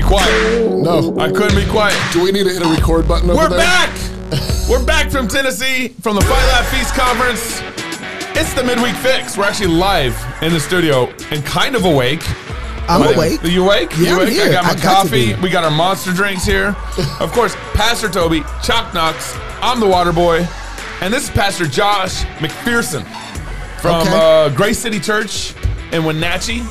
be quiet. No. I couldn't be quiet. Do we need to hit a record button over We're there? back. We're back from Tennessee from the Fight Laugh Feast conference. It's the midweek fix. We're actually live in the studio and kind of awake. I'm But- awake. Are you awake? Yeah, you I'm awake? I got my I got to coffee. be. We got our monster drinks here. of course, Pastor Toby, Chalk Knox. I'm the water boy. And this is Pastor Josh McPherson from Okay. uh, Grace City Church in Wenatchee.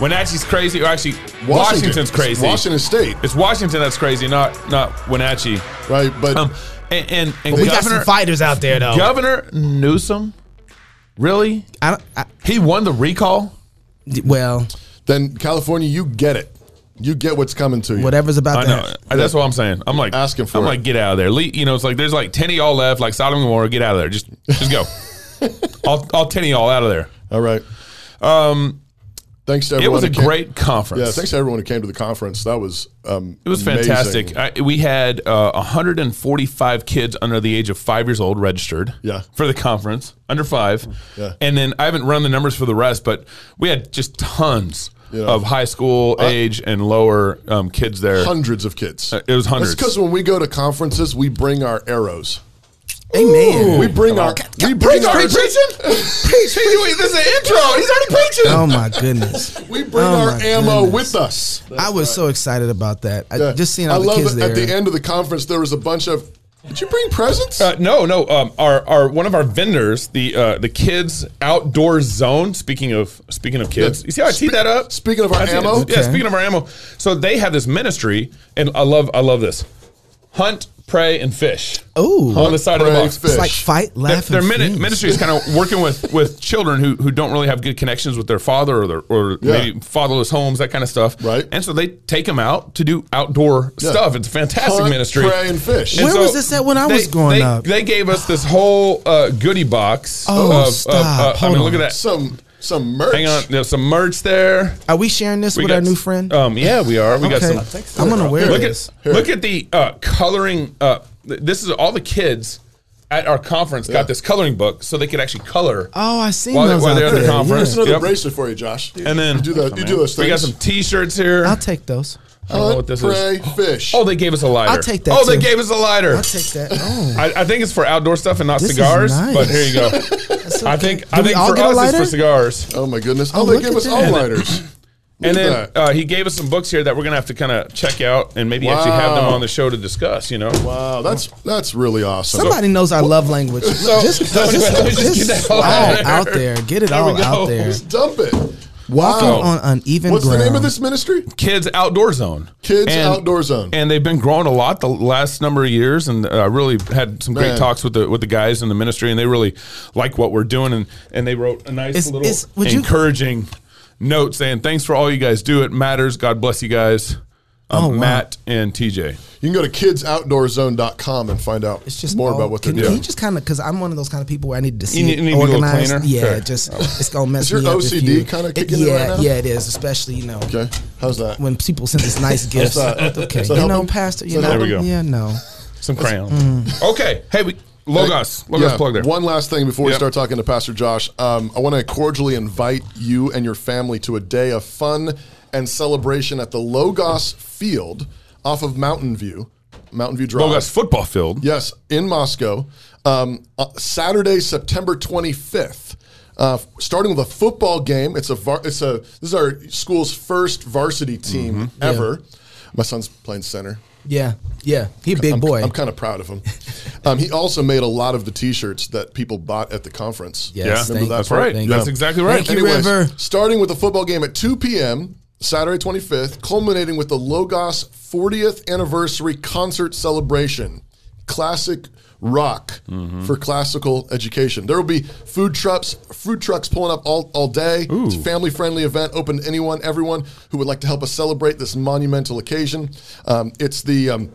Wenatchee's crazy. Or actually, Washington's crazy. Washington State, It's Washington that's crazy, not not Wenatchee. right? But Um, and and, and We got some fighters out there though. Governor Newsom, really? I don't, I, He won the recall. well, then California, you get it. You get what's coming to you. whatever's about I to know. happen. That's what I'm saying. I'm like Asking for I'm it. like, get out of there. Le- you know, it's like there's like ten of y'all left, like Sodom and Gomorrah. Get out of there. Just just go. all, all ten of y'all out of there. All right. Um, Thanks to it everyone. was a came- great conference. Yeah, thanks to everyone who came to the conference. That was um, It was fantastic. I, we had uh, 145 kids under the age of five years old registered. Yeah. For the conference, under five. Yeah. And then I haven't run the numbers for the rest, but we had just tons Yeah. of high school age and lower um, kids there. Hundreds of kids. Uh, it was hundreds. That's because when we go to conferences, we bring our arrows. Amen. We bring our. We bring our. preach, preaching? Preach, This is an intro. He's already preaching. Oh my goodness. We bring Oh our ammo goodness. with us. I was so excited about that. I, Yeah. Just seeing I all the love kids that there. at the end of the conference there was a bunch of. Did you bring presents? Uh, no, no. Um, our, our one of our vendors, the uh, the kids outdoor zone. Speaking of speaking of kids, Yeah. you see how I teed Spe- that up? speaking of our I see- ammo? yeah. Okay. Speaking of our ammo, so they have this ministry, and I love I love this: hunt, pray, and fish. Ooh. on the side of the box. fish. It's like fight, Their, laugh, their and mini- ministry is kind of working with, with children who, who don't really have good connections with their father or their, or Yeah. maybe fatherless homes, that kind of stuff. Right. And so they take them out to do outdoor Yeah. stuff. It's a fantastic Hunt, ministry. pray, and fish. And Where was this at when I was growing they, up? They gave us this whole uh, goodie box. Oh, of, stop. Of, uh, I mean, on. look at that. Some some merch. Hang on, there's some merch there. Are we sharing this We with got our new s- friend? Um, yeah, we are. We got Okay. some. I'm gonna wear Look this. at look at the uh, coloring. Uh, th- this is all the kids at our conference Yeah. got this coloring book so they could actually color. Oh, I seen While they- those while out they're at the there. conference. Here's another Yep. bracelet for you, Josh. And then you do that. You do those things. we got some T-shirts here. Yeah. I'll take those. I don't know what this pray, is. fish. Oh, they gave us a lighter. I'll take that, Oh, they too. gave us a lighter. I'll take that. Oh, I, I think it's for outdoor stuff and not This is cigars. nice. But here you go. that's I think I think all for get a us it's for cigars. Oh my goodness! Oh, Oh, they look give at us that. all And then- lighters. And then at that. uh, he gave us some books here that we're gonna have to kind of check out and maybe actually have them Wow. on the show to discuss. You know. Wow, that's that's really awesome. somebody knows our love language. just, so anyway, let me just just get that all all out there. out there. Get it There we all go. out there. Just dump it. Walking Wow. on uneven What's ground. the name of this ministry? Kids Outdoor Zone. Kids Outdoor Zone. And they've been growing a lot the last number of years, and I uh, really had some great Man. talks with the with the guys in the ministry, and they really like what we're doing, and and they wrote a nice Is- little is- would you- encouraging note saying, "Thanks for all you guys do. It matters. God bless you guys." Um, Oh, wow. Matt and TJ. You can go to kidsoutdoorzone.com and find out It's just more all- about what they're can, doing. Can you just kind of because I'm one of those kind of people where I need to see You it need- need a organized. cleaner? Yeah, Okay. just it's gonna mess Is your me up. if OCD you- kinda it- kicking in yeah, right now? yeah, it is. Especially you know okay, how's that? when people send us nice gifts. that- okay, is that you know, helping? Pastor. You that know, There we go. yeah, no. Some crayons. Mm. Okay. Hey, we, Logos. Logos plug there. One last thing before we start talking to Pastor Josh. Um, I want to cordially invite you and your family to a day of fun and celebration at the Logos Field off of Mountain View, Mountain View Drive. Logos football field. Yes, in Moscow. Um, uh, Saturday, September 25th. Uh, starting with a football game. It's a var- it's a this is our school's first varsity team Mm-hmm. ever. My son's playing center. Yeah, yeah. He a big I'm, boy. I'm kind of proud of him. um, he also made a lot of the T-shirts that people bought at the conference. Yes, Yeah, thank that That's right. Thank That's you. exactly right. Thank you. River. starting with the football game at 2 p.m. Saturday 25th, culminating with the Logos 40th anniversary concert celebration. Classic rock Mm-hmm. for classical education. There will be food trucks, food trucks pulling up all, all day. It's a family friendly event, open to anyone, everyone who would like to help us celebrate this monumental occasion. Um, it's the um,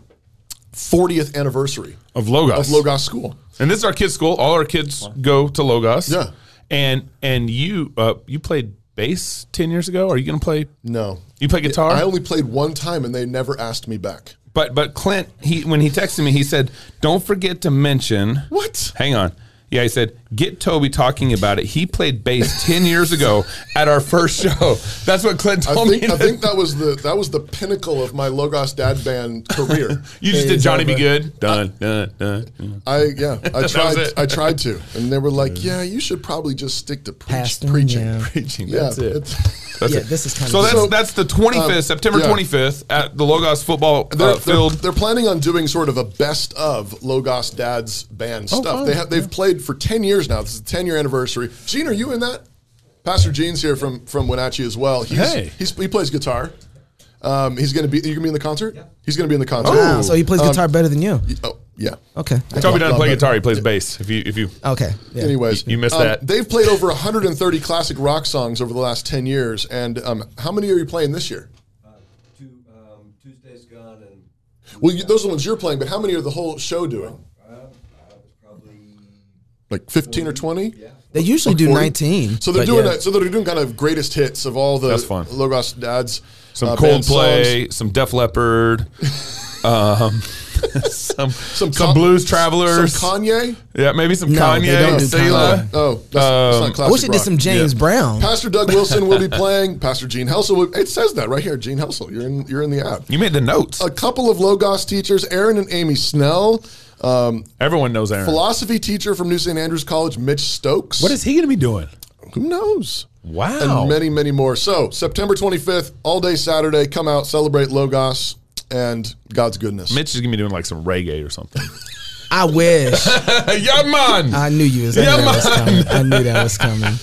40th anniversary Of Logos. of Logos School. And this is our kids' school. All our kids go to Logos. Yeah. And and you uh, you played bass ten years ago. Are you going to play? No. You play guitar? I only played one time and they never asked me back. But but Clint, he when he texted me, he said, "Don't forget to mention." What? Hang on. Yeah, he said, get Toby talking about it. He played bass 10 years ago at our first show. That's what Clint I told think me. I think that was the that was the pinnacle of my Logos Dad Band career. you just Hey, did Johnny Be over. Good. Dun, dun, dun, dun. I yeah, I tried. I tried to, and they were like, "Yeah, you should probably just stick to preach, Pastor, preaching." yeah. Preaching. Yeah, That's it. That's Yeah, it. this is kind So of that's So, that's the 25th, um, September yeah. 25th at the Logos football They're, uh, they're, field. they're planning on doing sort of a best of Logos Dad's band stuff. fun. They have they've played for ten years now. This is the ten year anniversary. Gene, are you in that? Pastor Gene's here from from Wenatchee as well. He's, Hey. he's he plays guitar. Um, he's gonna be. You gonna be in the concert? He's gonna be in the concert. Wow, so he plays Um, guitar better than you. Oh yeah. Okay. Toby doesn't play it. guitar; he plays bass. If you if you Okay. Yeah. Anyways, You missed um, that. They've played over 130 classic rock songs over the last 10 years. And um, how many are you playing this year? Tu- um, Tuesday's gone, and Well, you, those are the ones you're playing, but how many are the whole show doing? uh, uh, it's probably Like 15 or 20? yeah. They usually do 40? 19. So they're doing yeah. that. So they're doing kind of greatest hits of all the That's fun. Logos dads. some uh. Coldplay, some Def Leppard, um, some some, Con- blues Some travelers. Kanye. yeah, maybe some No, they Kanye, don't do Selah. Kanye. Oh, that's, that's Um, not classic I wish they did some James Yeah. Brown. Pastor Doug Wilson will be playing. Pastor Gene Helsel. Will, it says that right here, Gene Helsel. You're in. You're in the app. You made the notes. A couple of Logos teachers, Aaron and Amy Snell. Um, Everyone knows Aaron. philosophy teacher from New St. Andrews College, Mitch Stokes. What is he going to be doing? Who knows? Wow. And many, many more. So, September 25th, all day Saturday, come out, celebrate Logos and God's goodness. Mitch is gonna be doing like some reggae or something. I wish. yeah, man. I knew you was, I knew Yeah, that was coming. I knew that was coming.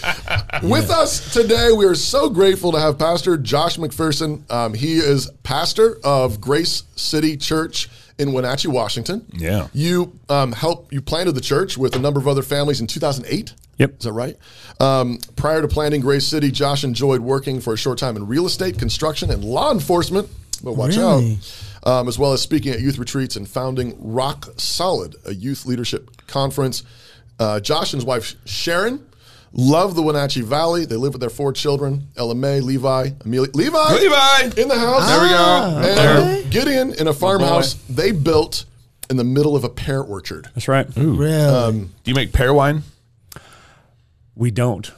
With us today, we are so grateful to have Pastor Josh McPherson. Um, he is pastor of Grace City Church in Wenatchee, Washington. Yeah. You um, helped, you planted the church with a number of other families in 2008. Yep. Is that right? Um, prior to planting Grace City, Josh enjoyed working for a short time in real estate, construction, and law enforcement. But watch Really? out. Um, as well as speaking at youth retreats and founding Rock Solid, a youth leadership conference. Uh, Josh and his wife Sharon love the Wenatchee Valley. They live with their four children: Ella May, Levi, Amelia. Levi, Levi. in the house. There we go. Ah, And okay. Gideon in a farmhouse they built in the middle of a pear orchard. That's right. Really? Do you make pear wine? We don't.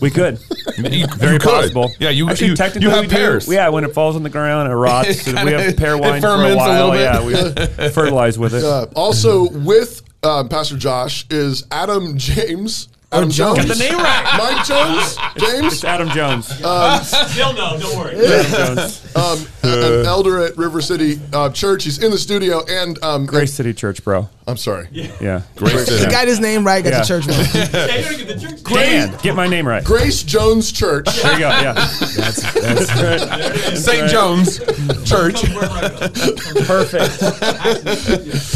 We could. You- Very you could. possible. Yeah, you Actually, you, technically you have we do. pears. Yeah, when it falls on the ground, it rots. It we have kinda- pear wine for a ferments a while. little yeah, we fertilize with it. Uh, also with um, Pastor Josh is Adam James. Adam Jones. Jones. Got the name right. Mike Jones. James. It's Adam Jones. Still no, don't worry. Adam Jones. um, a- an elder at River City uh, Church. He's in the studio, and um, Grace City Church, bro. I'm sorry, Yeah. Great. he got his name right. Got Yeah. the church name. Hey, get. Dan, get my name right. Grace Jones Church. There you go. Yeah. That's, that's right. St. John's Church. Perfect.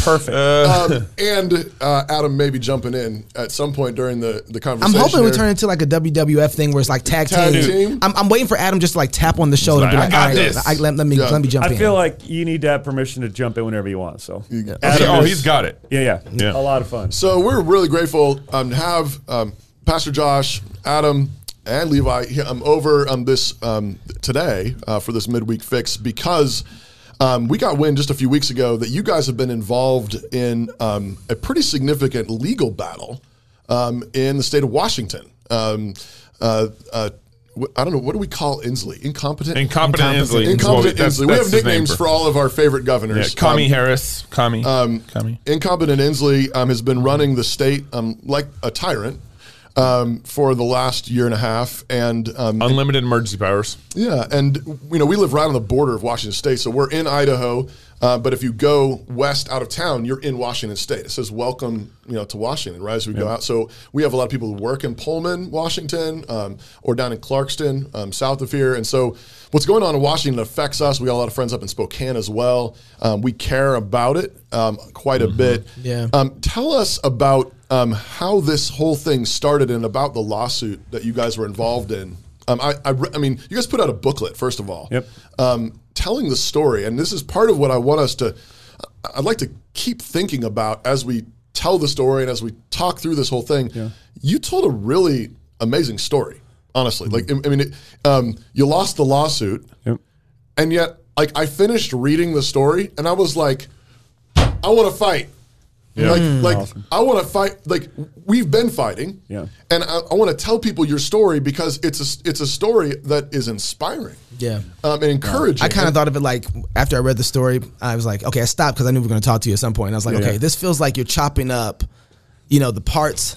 Perfect. um, and uh, Adam may be jumping in at some point during the the conversation. I'm conversation. hoping we turn into like a WWF thing where it's like tag, Tag team. team? I'm, I'm waiting for Adam just to like tap on the shoulder and be I got all right, this. I, let, let me Yeah. let me jump I in. feel like you need to have permission to jump in whenever you want. So, Yeah. Okay, Adam oh, he's got it. Yeah, yeah, Yeah. a lot of fun. So we're really grateful um, to have um, Pastor Josh, Adam, and Levi here, um, over um, this um, today uh, for this midweek fix because um, we got wind just a few weeks ago that you guys have been involved in um, a pretty significant legal battle um, in the state of Washington. Um, uh, uh, wh- I don't know what do we call Inslee? Incompetent. Incompetent Inslee. Incompetent That's- Inslee. We have nicknames for all of our favorite Yeah, governors. Kami Um, Harris. Kami. Um, Kami. Incompetent Inslee um, has been running the state um, like a tyrant um, for the last year and a half, and um, Unlimited emergency powers. yeah, and you know we live right on the border of Washington State, so we're in Idaho. Uh, but if you go west out of town, you're in Washington State. It says "Welcome," you know, to Washington. Right as we go out, so we have a lot of people who work in Pullman, Washington, um, or down in Clarkston, um, south of here. And so, what's going on in Washington affects us. We got a lot of friends up in Spokane as well. Um, we care about it um, quite a bit. Yeah. Um, tell us about um, how this whole thing started and about the lawsuit that you guys were involved in. Um, I, I, re- I mean, you guys put out a booklet first of all, Yep. um, telling the story, and this is part of what I want us to. I'd like to keep thinking about as we tell the story and as we talk through this whole thing. You told a really amazing story, honestly. Like, I I mean, it, um, you lost the lawsuit, Yep. and yet, like, I finished reading the story, and I was like, I want to fight. Like, Mm. like I want to fight. Like we've been fighting, Yeah. And I, I want to tell people your story because it's a it's a story that is inspiring, Yeah. um, and encouraging. I kind of thought of it like after I read the story, I was like, okay, I stopped because I knew we were going to talk to you at some point. And I was like, Yeah, okay, yeah. this feels like you're chopping up, you know, the parts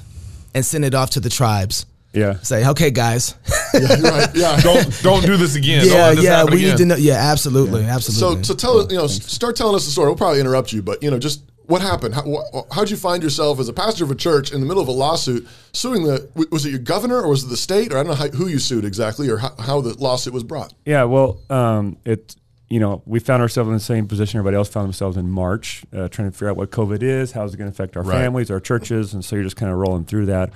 and send it off to the tribes. Yeah. Say, okay, guys. yeah, right. Yeah, Don't don't do this again. Yeah, this yeah, happen we need to know. Yeah, absolutely, So, absolutely. so so tell you know, s- start telling us the story. We'll probably interrupt you, but you know, just what happened? How, wh- how'd you find yourself as a pastor of a church in the middle of a lawsuit suing the? Was it your governor or was it the state? Or I don't know how, who you sued exactly, or how, how the lawsuit was brought. Yeah, well, um, it you know we found ourselves in the same position everybody else found themselves in March, uh, trying to figure out what COVID is, how's it going to affect our Right. families, our churches, and so you're just kind of rolling through that,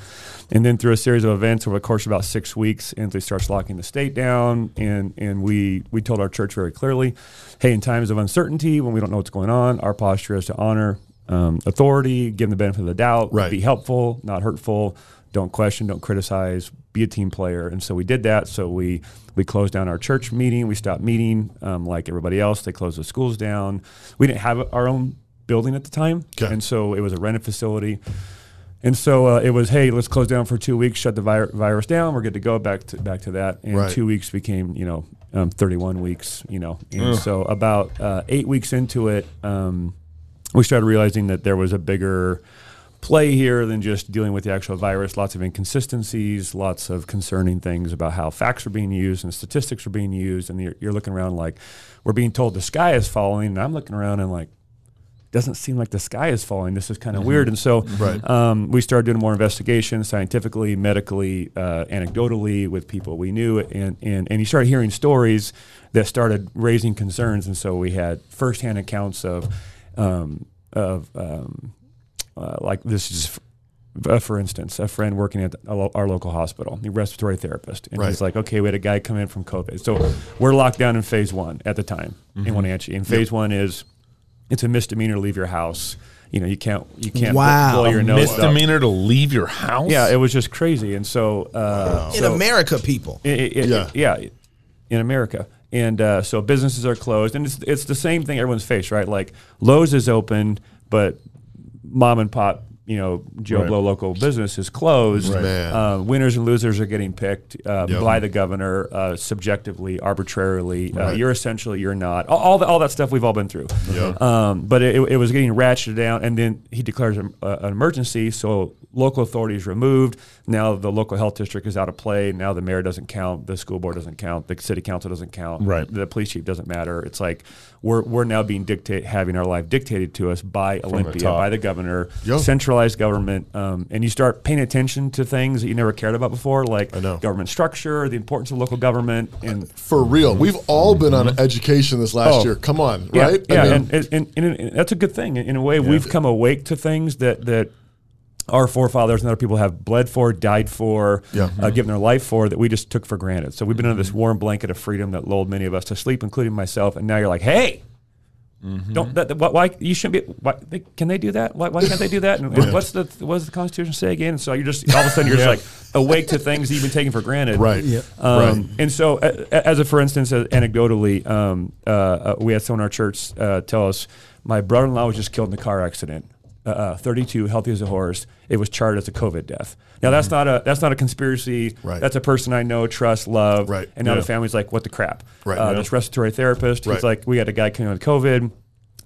and then through a series of events over the course of about six weeks, Anthony starts locking the state down, and and we we told our church very clearly, hey, in times of uncertainty when we don't know what's going on, our posture is to honor um, authority, give them the benefit of the doubt, Right. be helpful, not hurtful. Don't question, don't criticize, be a team player. And so we did that. So we we closed down our church meeting. We stopped meeting um, like everybody else. They closed the schools down. We didn't have our own building at the time, Okay. and so it was a rented facility. And so uh, it was, hey, let's close down for two weeks, shut the vi- virus down. We're good to go back to back to that. And Right. two weeks became, you know, um, 31 weeks. You know, and so about uh, eight weeks into it, um, we started realizing that there was a bigger play here than just dealing with the actual virus. Lots of inconsistencies, lots of concerning things about how facts are being used and statistics are being used. And you're, you're looking around like we're being told the sky is falling, and I'm looking around and like doesn't seem like the sky is falling. This is kind of weird. And so Right. um, we started doing more investigation, scientifically, medically, uh, anecdotally, with people we knew, and, and and you started hearing stories that started raising concerns. And so we had firsthand accounts of um, of um, uh, like this is. Uh, for instance, a friend working at a lo- our local hospital, the respiratory therapist, and Right. he's like, "Okay, we had a guy come in from COVID, so we're locked down in phase one at the time in Wenatchee. And phase one is it's a misdemeanor to leave your house. You know, you can't you can't Wow. blow your nose. up. Misdemeanor to leave your house. Yeah, it was just crazy, and so uh, in so- America, people. it- it- it- Yeah. yeah, in America. And uh, so businesses are closed, and it's it's the same thing everyone's faced, right? Like Lowe's is open, but mom and pop, you know, Joe Right. Blow local business is closed. Right. Man. Uh, winners and losers are getting picked uh, Yep. by the governor uh, subjectively, arbitrarily. Uh, Right. you're essential, you're not. All, all, the, all that stuff we've all been through. Yep. Um, but it, it was getting ratcheted down, and then he declares an, uh, an emergency, so local authorities removed. Now the local health district is out of play. Now the mayor doesn't count, the school board doesn't count, the city council doesn't count, Right. The police chief doesn't matter. It's like we're we're now being dictate having our life dictated to us by Olympia, top. by the governor, Yo. centralized government, um, and you start paying attention to things that you never cared about before, like I know. government structure, the importance of local government, and For real, we've all been on education this last Oh. year. Come on, Yeah, right? I Yeah, mean, and, and, and, and that's a good thing. In a way, we've come awake to things that that our forefathers and other people have bled for, died for, Yeah. uh, given their life for, that we just took for granted. So we've been under this warm blanket of freedom that lulled many of us to sleep, including myself. And now you're like, hey. Don't that, that- why, why you shouldn't be? Why, they, can they do that? Why, why can't they do that? And, and what's the what does the Constitution say again? And so you're just all of a sudden you're just like awake to things that you've been taking for granted. Right. Yeah. Um, Right. And so, a- a- as a for instance, uh, anecdotally, um, uh, uh, we had someone in our church uh, tell us, my brother-in-law was just killed in a car accident. Uh, uh, 32, healthy as a horse. It was charted as a COVID death. Now that's not a that's not a conspiracy. Mm-hmm. Right. That's a person I know, trust, love. Right. And now Yeah. the family's like, what the crap? Right. Uh, Yeah. This respiratory therapist. Right. He's like, we had a guy coming with COVID.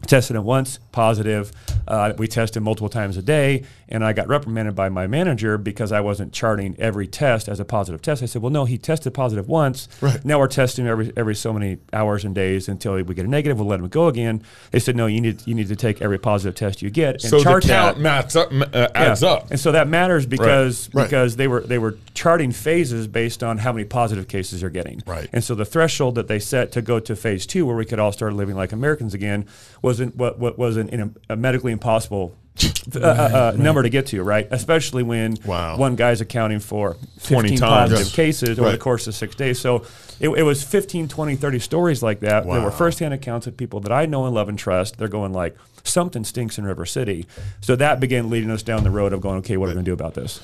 Tested him once, positive. Uh, we tested multiple times a day, and I got reprimanded by my manager because I wasn't charting every test as a positive test. I said, "Well, no, he tested positive once. Right. Now we're testing every every so many hours and days until we get a negative. We'll let him go again." They said, "No, you need you need to take every positive test you get and So the count that." up, uh, adds Yeah. up. And so that matters because Right. because they were they were charting phases based on how many positive cases you're getting. Right. And so the threshold that they set to go to phase two, where we could all start living like Americans again, wasn't what what was an, in a, a medically impossible. uh, uh, uh, number to get to, right? Especially when Wow. one guy's accounting for 20 15 times. positive Yes. cases over Right. the course of six days. So it, it was 15, 20, 30 stories like that. Wow. were firsthand accounts of people that I know and love and trust. They're going like, something stinks in River City. So that began leading us down the road of going, okay, what are we going to do about this?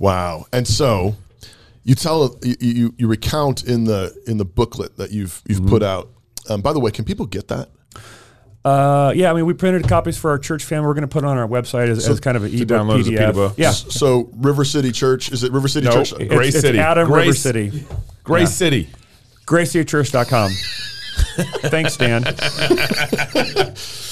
Wow. And so you tell you, you you recount in the in the booklet that you've you've Mm-hmm. put out. Um, by the way, can people get that? Uh, yeah, I mean, we printed copies for our church family. We're going to put it on our website as, as kind of an ebook download PDF. PDF. Yeah, So River City Church is it River City No, Church? it- It's- Grace it's City. Adam River Grace- City. Grace Yeah. City. GraceCityChurch.com. Thanks, Dan.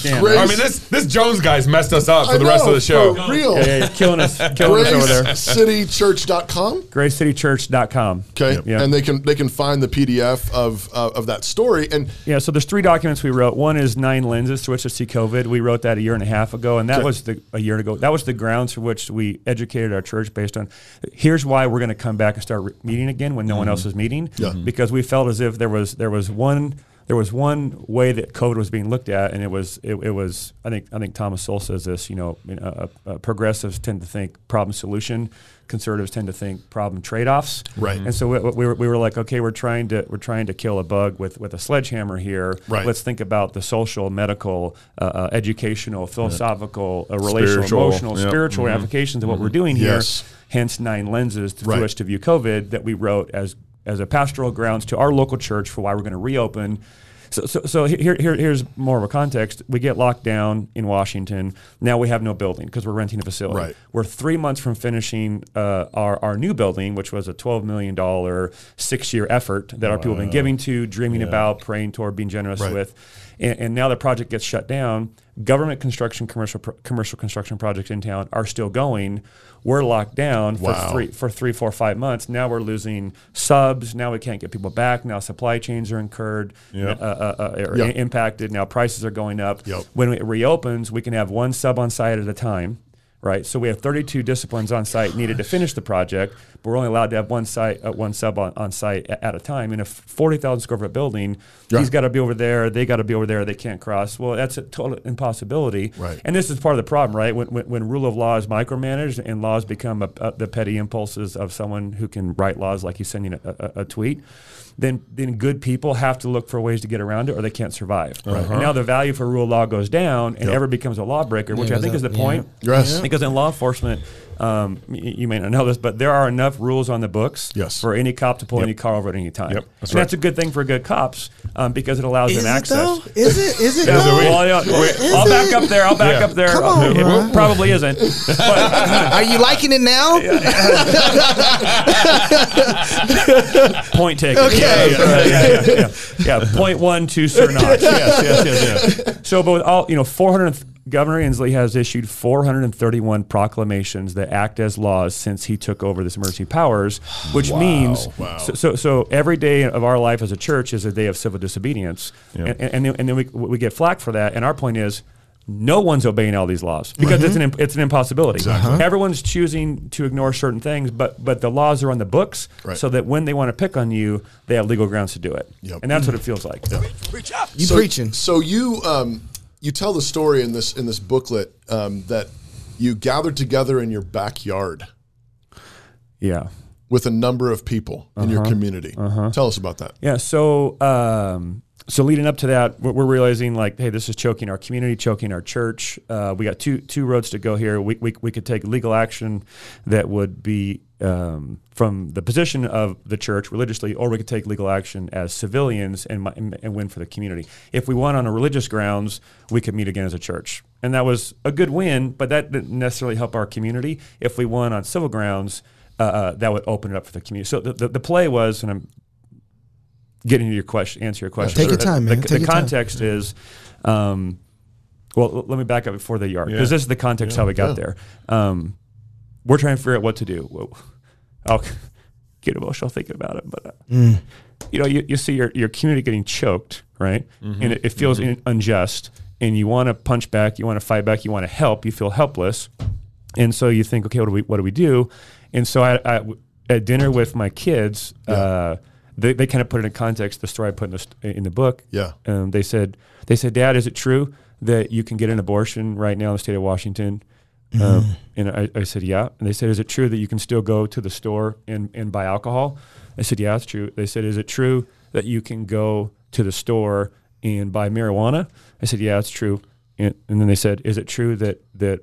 Dan. Grace- I mean, this this Jones guy's messed us up for I the rest know, of the show. For real. Yeah, yeah, yeah, killing us, killing us over there. GraceCityChurch.com. GraceCityChurch.com. Okay, Yeah. and they can they can find the PDF of uh, of that story, and Yeah, so there's three documents we wrote. One is nine lenses through which to see COVID. We wrote that a year and a half ago, and that Okay. was the a year ago. That was the grounds for which we educated our church based on. Here's why we're going to come back and start re- meeting again when no one else is meeting. Mm-hmm. Yeah. because we felt as if there was there was one there was one way that COVID was being looked at, and it was it, it was I think I think Thomas Sowell says this. You know, uh, uh, progressives tend to think problem solution. Conservatives tend to think problem trade offs. Right. And so we, we, were, we were like, okay, we're trying to we're trying to kill a bug with with a sledgehammer here. Right. Let's think about the social, medical, uh, uh, educational, philosophical, uh, relational, emotional, yep. spiritual applications of what we're doing here. Yes. Hence, nine lenses through Right. which to view COVID that we wrote as as a pastoral grounds to our local church for why we're going to reopen. So, so, so here, here, here's more of a context. We get locked down in Washington. Now we have no building because we're renting a facility. Right. We're three months from finishing uh, our, our new building, which was a $12 million six year effort that our people have been giving to, dreaming about, praying toward, being generous Right. with. And, and now the project gets shut down. Government construction, commercial pro- commercial construction projects in town are still going. We're locked down for Wow. three for three, four, five months. Now we're losing subs. Now we can't get people back. Now supply chains are incurred, Yep. uh, uh, uh, Yep. impacted. Now prices are going up. Yep. When it reopens, we can have one sub on site at a time. Right, so we have 32 disciplines on site needed to finish the project, but we're only allowed to have one site, uh, one sub on, on site a- at a time. In a 40,000 square foot building, Yeah. he's got to be over there, they got to be over there, they can't cross. Well, that's a total impossibility. Right. And this is part of the problem, right? When, when, when rule of law is micromanaged and laws become a, a, the petty impulses of someone who can write laws like he's sending a, a, a tweet, then then good people have to look for ways to get around it or they can't survive. And uh-huh. now the value for rule of law goes down and Yep. ever becomes a lawbreaker, which Yeah, I think is the yeah. point. Yes. Because in law enforcement, um, you may not know this, but there are enough rules on the books Yes. for any cop to pull any car over at any time. Yep, that's and right. that's a good thing for good cops um, because it allows Is them it access. though? Is it? Is it? Yeah, though? well, yeah, Is I'll back up there. I'll back Yeah. up there. Come on, it bro. probably isn't. But Are you liking it now? point taken. Okay. Yeah, yeah, yeah, yeah, yeah, yeah. Point one to Sir Knox. Yes, yes, yes, yes. So, but with all you know, 400. Governor Inslee has issued 431 proclamations that act as laws since he took over this emergency powers, which means wow. So, so so every day of our life as a church is a day of civil disobedience, Yeah. and, and, and then, and then we, we get flack for that. And our point is, no one's obeying all these laws because it's an it's an impossibility. Everyone's choosing to ignore certain things, but but the laws are on the books, Right. so that when they want to pick on you, they have legal grounds to do it. Yep. And that's what it feels like. You so, preaching? So you um, you tell the story in this in this booklet um, that you gathered together in your backyard Yeah. with a number of people in Uh-huh. your community. Tell us about that. Yeah. So, um, so leading up to that, we're, realizing like, hey, this is choking our community, choking our church. Uh, we got two two roads to go here. We, we we could take legal action that would be um, from the position of the church religiously, or we could take legal action as civilians and, and and win for the community. If we won on a religious grounds, we could meet again as a church, and that was a good win. But that didn't necessarily help our community. If we won on civil grounds. Uh, uh, that would open it up for the community. So the, the, the play was, and I'm getting to your question, answer your question. take your The- time, man. The, Take the your time. context is, um, well, let me back up before the yard because Yeah. this is the context how we got there. Um, we're trying to figure out what to do. Whoa. I'll get emotional thinking about it, but uh, Mm. you know, you, you see your your community getting choked, right? Mm-hmm. And it, it feels in, unjust, and you want to punch back, you want to fight back, you want to help, you feel helpless, and so you think, okay, what do we what do we do? And so I, I at dinner with my kids, uh, they, they kind of put it in context. The story I put in the in the book. Yeah. Um, they said they said, Dad, is it true that you can get an abortion right now in the state of Washington? Um, and I, I said, yeah. And they said, is it true that you can still go to the store and, and buy alcohol? I said, yeah, it's true. They said, is it true that you can go to the store and buy marijuana? I said, yeah, it's true. And, and then they said, is it true that that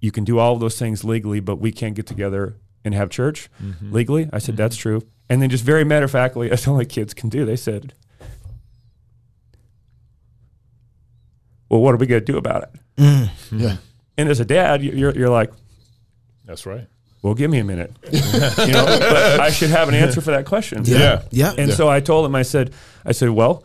you can do all of those things legally, but we can't get together and have church mm-hmm. legally? I said, that's mm-hmm. true. And then just very matter of factly, that's all my kids can do. They said, well, what are we going to do about it? Mm. Mm-hmm. Yeah. And as a dad, you- you're, you're like, That's right. well, give me a minute. you know, but I should have an answer for that question. Yeah. Yeah. And so I told him, I said, I said, well,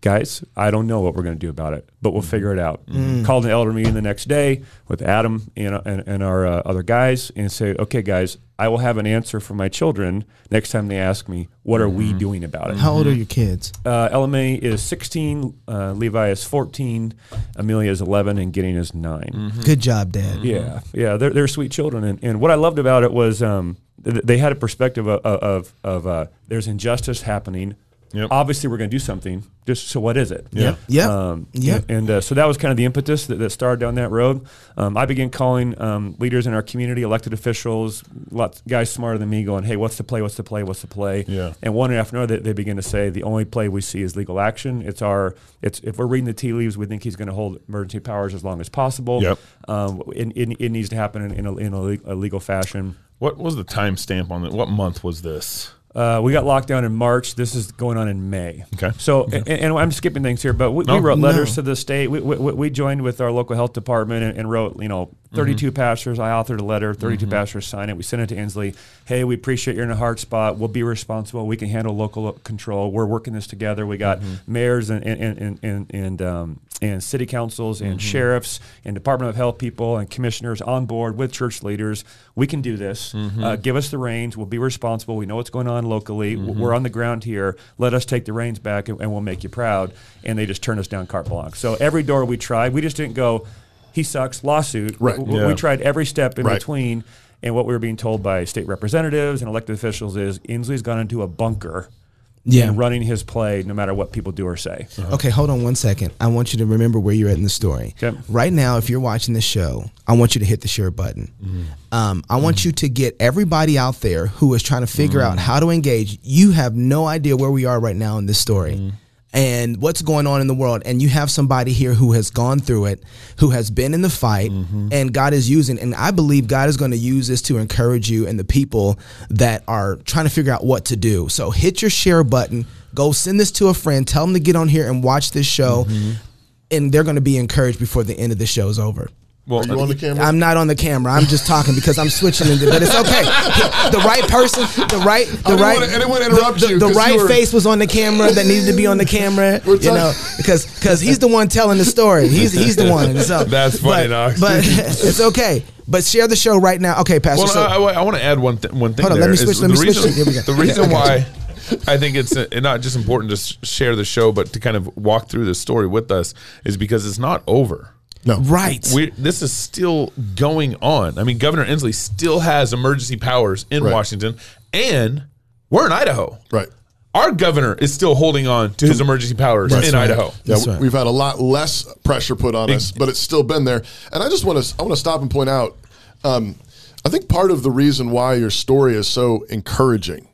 guys, I don't know what we're going to do about it, but we'll figure it out. Called an elder meeting the next day with Adam and, and, and our uh, other guys and say, okay, guys, I will have an answer for my children next time they ask me, what are we doing about it? How old are your kids? Uh, Ella May is 16, uh, Levi is 14, Amelia is 11, and Gideon is 9. Good job, Dad. Yeah, yeah, they're, they're sweet children, and, and what I loved about it was um, th- they had a perspective of of, of uh, there's injustice happening. Yep. Obviously, we're going to do something. Just so, what is it? Yeah. yeah, Um, Yep. And, and, uh, so that was kind of the impetus that, that started down that road. Um, I began calling um, leaders in our community, elected officials, lots guys smarter than me, going, "Hey, what's the play? What's the play? What's the play?" Yeah. And one after another, they, they begin to say, "The only play we see is legal action. It's our. It's if we're reading the tea leaves, we think he's going to hold emergency powers as long as possible. Yep. Um, it, it, it needs to happen in, in, a, in a, a legal fashion." What was the time stamp on it? What month was this? Uh, we got locked down in March. This is going on in May. Okay. So, and, and I'm skipping things here, but we, No. we wrote letters No. to the state. We, we, we joined with our local health department and, and wrote, you know, 32 pastors. I authored a letter. 32 pastors signed it. We sent it to Inslee. Hey, we appreciate you're in a hard spot. We'll be responsible. We can handle local control. We're working this together. We got mayors and and and and and, um, and city councils and sheriffs and Department of Health people and commissioners on board with church leaders. We can do this. Uh, give us the reins. We'll be responsible. We know what's going on locally. W- mm-hmm. We're on the ground here. Let us take the reins back, and, and we'll make you proud. And they just turned us down carte blanche. So every door we tried, we just didn't go. He sucks. Lawsuit. Right. W- w- Yeah. We tried every step in Right. between. And what we were being told by state representatives and elected officials is Inslee's gone into a bunker Yeah. and running his play no matter what people do or say. Okay, hold on one second. I want you to remember where you're at in the story. Okay. Right now, if you're watching the show, I want you to hit the share button. Mm-hmm. Um, I want you to get everybody out there who is trying to figure Mm-hmm. out how to engage. You have no idea where we are right now in this story. And what's going on in the world, and you have somebody here who has gone through it, who has been in the fight, Mm-hmm. and God is using. And I believe God is going to use this to encourage you and the people that are trying to figure out what to do. So hit your share button, go send this to a friend, tell them to get on here and watch this show, Mm-hmm. and they're going to be encouraged before the end of the show is over. Well, Are you on the camera? I'm not on the camera. I'm just talking because I'm switching into, but it's okay. The right person, the right, the right, wanna- I didn't wanna interrupt the, you the 'cause right you were- face was on the camera that needed to be on the camera. We're You know, because because he's the one telling the story. He's he's the one. So That's funny, but, Knox. But it's okay. But share the show right now. Okay, Pastor. Well, so, I, want to add one th- one thing. Hold on, there let me is switch- let me the switch reason. Here we go. The reason I got why I think it's uh, not just important to share the show, but to kind of walk through the story with us is because it's not over. No. right. We this is still going on. I mean, Governor Inslee still has emergency powers in Right. Washington, and we're in Idaho. Right. Our governor is still holding on to his emergency powers That's in right. Idaho. Yeah, right. we've had a lot less pressure put on us, but it's still been there. And I just want to I want to stop and point out. Um, I think part of the reason why your story is so encouraging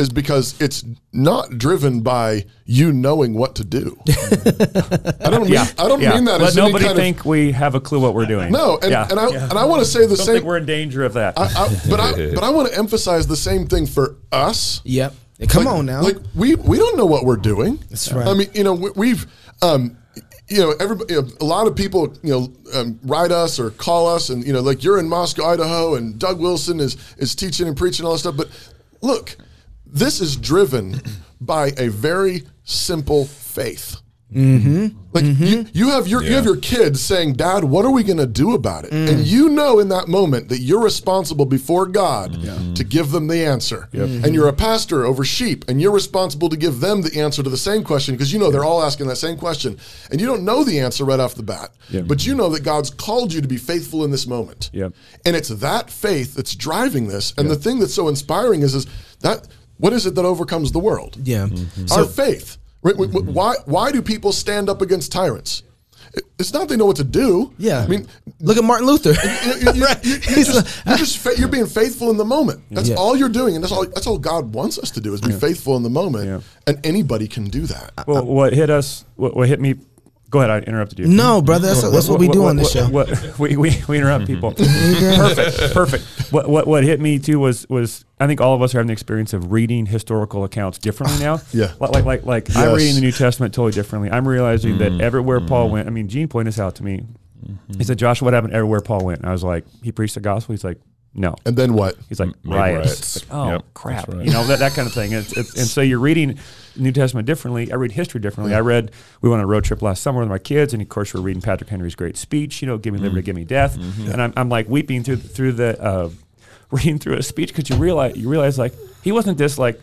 is because it's not driven by you knowing what to do. I don't mean I don't Yeah. mean that Let as any nobody kind think we have a clue what we're doing. no. And, Yeah. and I Yeah. and I want to say the don't same. think we're in danger of that. I, I, but I but I want to emphasize the same thing for us. Yep. Come Like- on now. Like we we don't know what we're doing. That's right. I mean, you know, we, we've um, you know, everybody, you know, a lot of people, you know, um, write us or call us, and you know, like you're in Moscow, Idaho, and Doug Wilson is is teaching and preaching all this stuff. But look, this is driven by a very simple faith. Mm-hmm. Like mm-hmm. you, you have your you have your kids saying, "Dad, what are we going to do about it?" And mm. you know in that moment that you're responsible before God mm-hmm. to give them the answer. Mm-hmm. And you're a pastor over sheep, and you're responsible to give them the answer to the same question because you know they're all asking that same question, and you don't know the answer right off the bat. But you know that God's called you to be faithful in this moment. Yep. And it's that faith that's driving this. And the thing that's so inspiring is is that what is it that overcomes the world? yeah. Mm-hmm. Our faith. Right? We- we- Why why do people stand up against tyrants? It's not they know what to do. Yeah. I mean, look at Martin Luther. you, you, you, Right. you, are just, you're, just fa- you're being faithful in the moment. That's Yeah. all you're doing, and that's all. That's all God wants us to do is be faithful in the moment. Yeah. And anybody can do that. Well, what hit us, what, what hit me Go ahead. I interrupted you. No, brother, that's, that's what, we do on this show. What, we, we, we interrupt mm-hmm. people. perfect, perfect. What, what what hit me too was was I think all of us are having the experience of reading historical accounts differently now. Yeah. Like like like, like I'm reading the New Testament totally differently. I'm realizing that mm-hmm. everywhere Paul mm-hmm. went. I mean, Gene pointed this out to me. He said, "Joshua, what happened everywhere Paul went?" And I was like, "He preached the gospel." He's like, "No." And then what? He's like made riots. riots. Like, oh Yep, crap! right. You know that, that kind of thing. It's, it's, and so you're reading New Testament differently. I read history differently. I read. We went on a road trip last summer with my kids, and of course we're reading Patrick Henry's great speech. You know, "Give me liberty, give me death." And I'm, I'm like weeping through through the uh, reading through a speech because you realize you realize like he wasn't this like.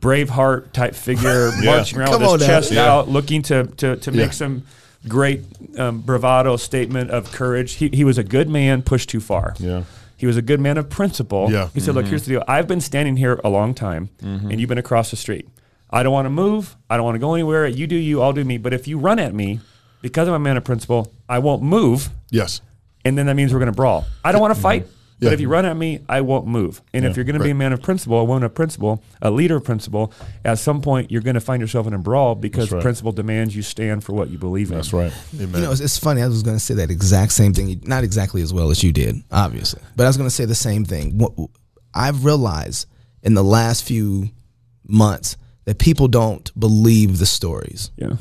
Braveheart type figure marching around Come with his chest Yeah. out, looking to to, to Yeah. make some great um, bravado statement of courage. He, he was a good man, pushed too far. Yeah. He was a good man of principle. Yeah. He said, Look, here's the deal. I've been standing here a long time, mm-hmm. and you've been across the street. I don't want to move. I don't want to go anywhere. You do you, I'll do me. But if you run at me, because I'm a man of principle, I won't move. Yes. And then that means we're going to brawl. I don't want to mm-hmm. fight. Yeah. But if you run at me, I won't move. And if you're going to be a man of principle, a woman of principle, a leader of principle, at some point you're going to find yourself in a brawl because right. principle demands you stand for what you believe in. That's right. Amen. You know, it's, it's funny. I was going to say that exact same thing. Not exactly as well as you did, obviously, but I was going to say the same thing. What I've realized in the last few months that people don't believe the stories. Yeah.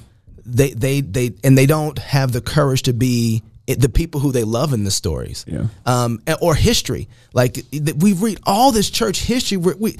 They they they and they don't have the courage to be it- the people who they love in the stories. Yeah. Um, or history. Like we read all this church history. We, we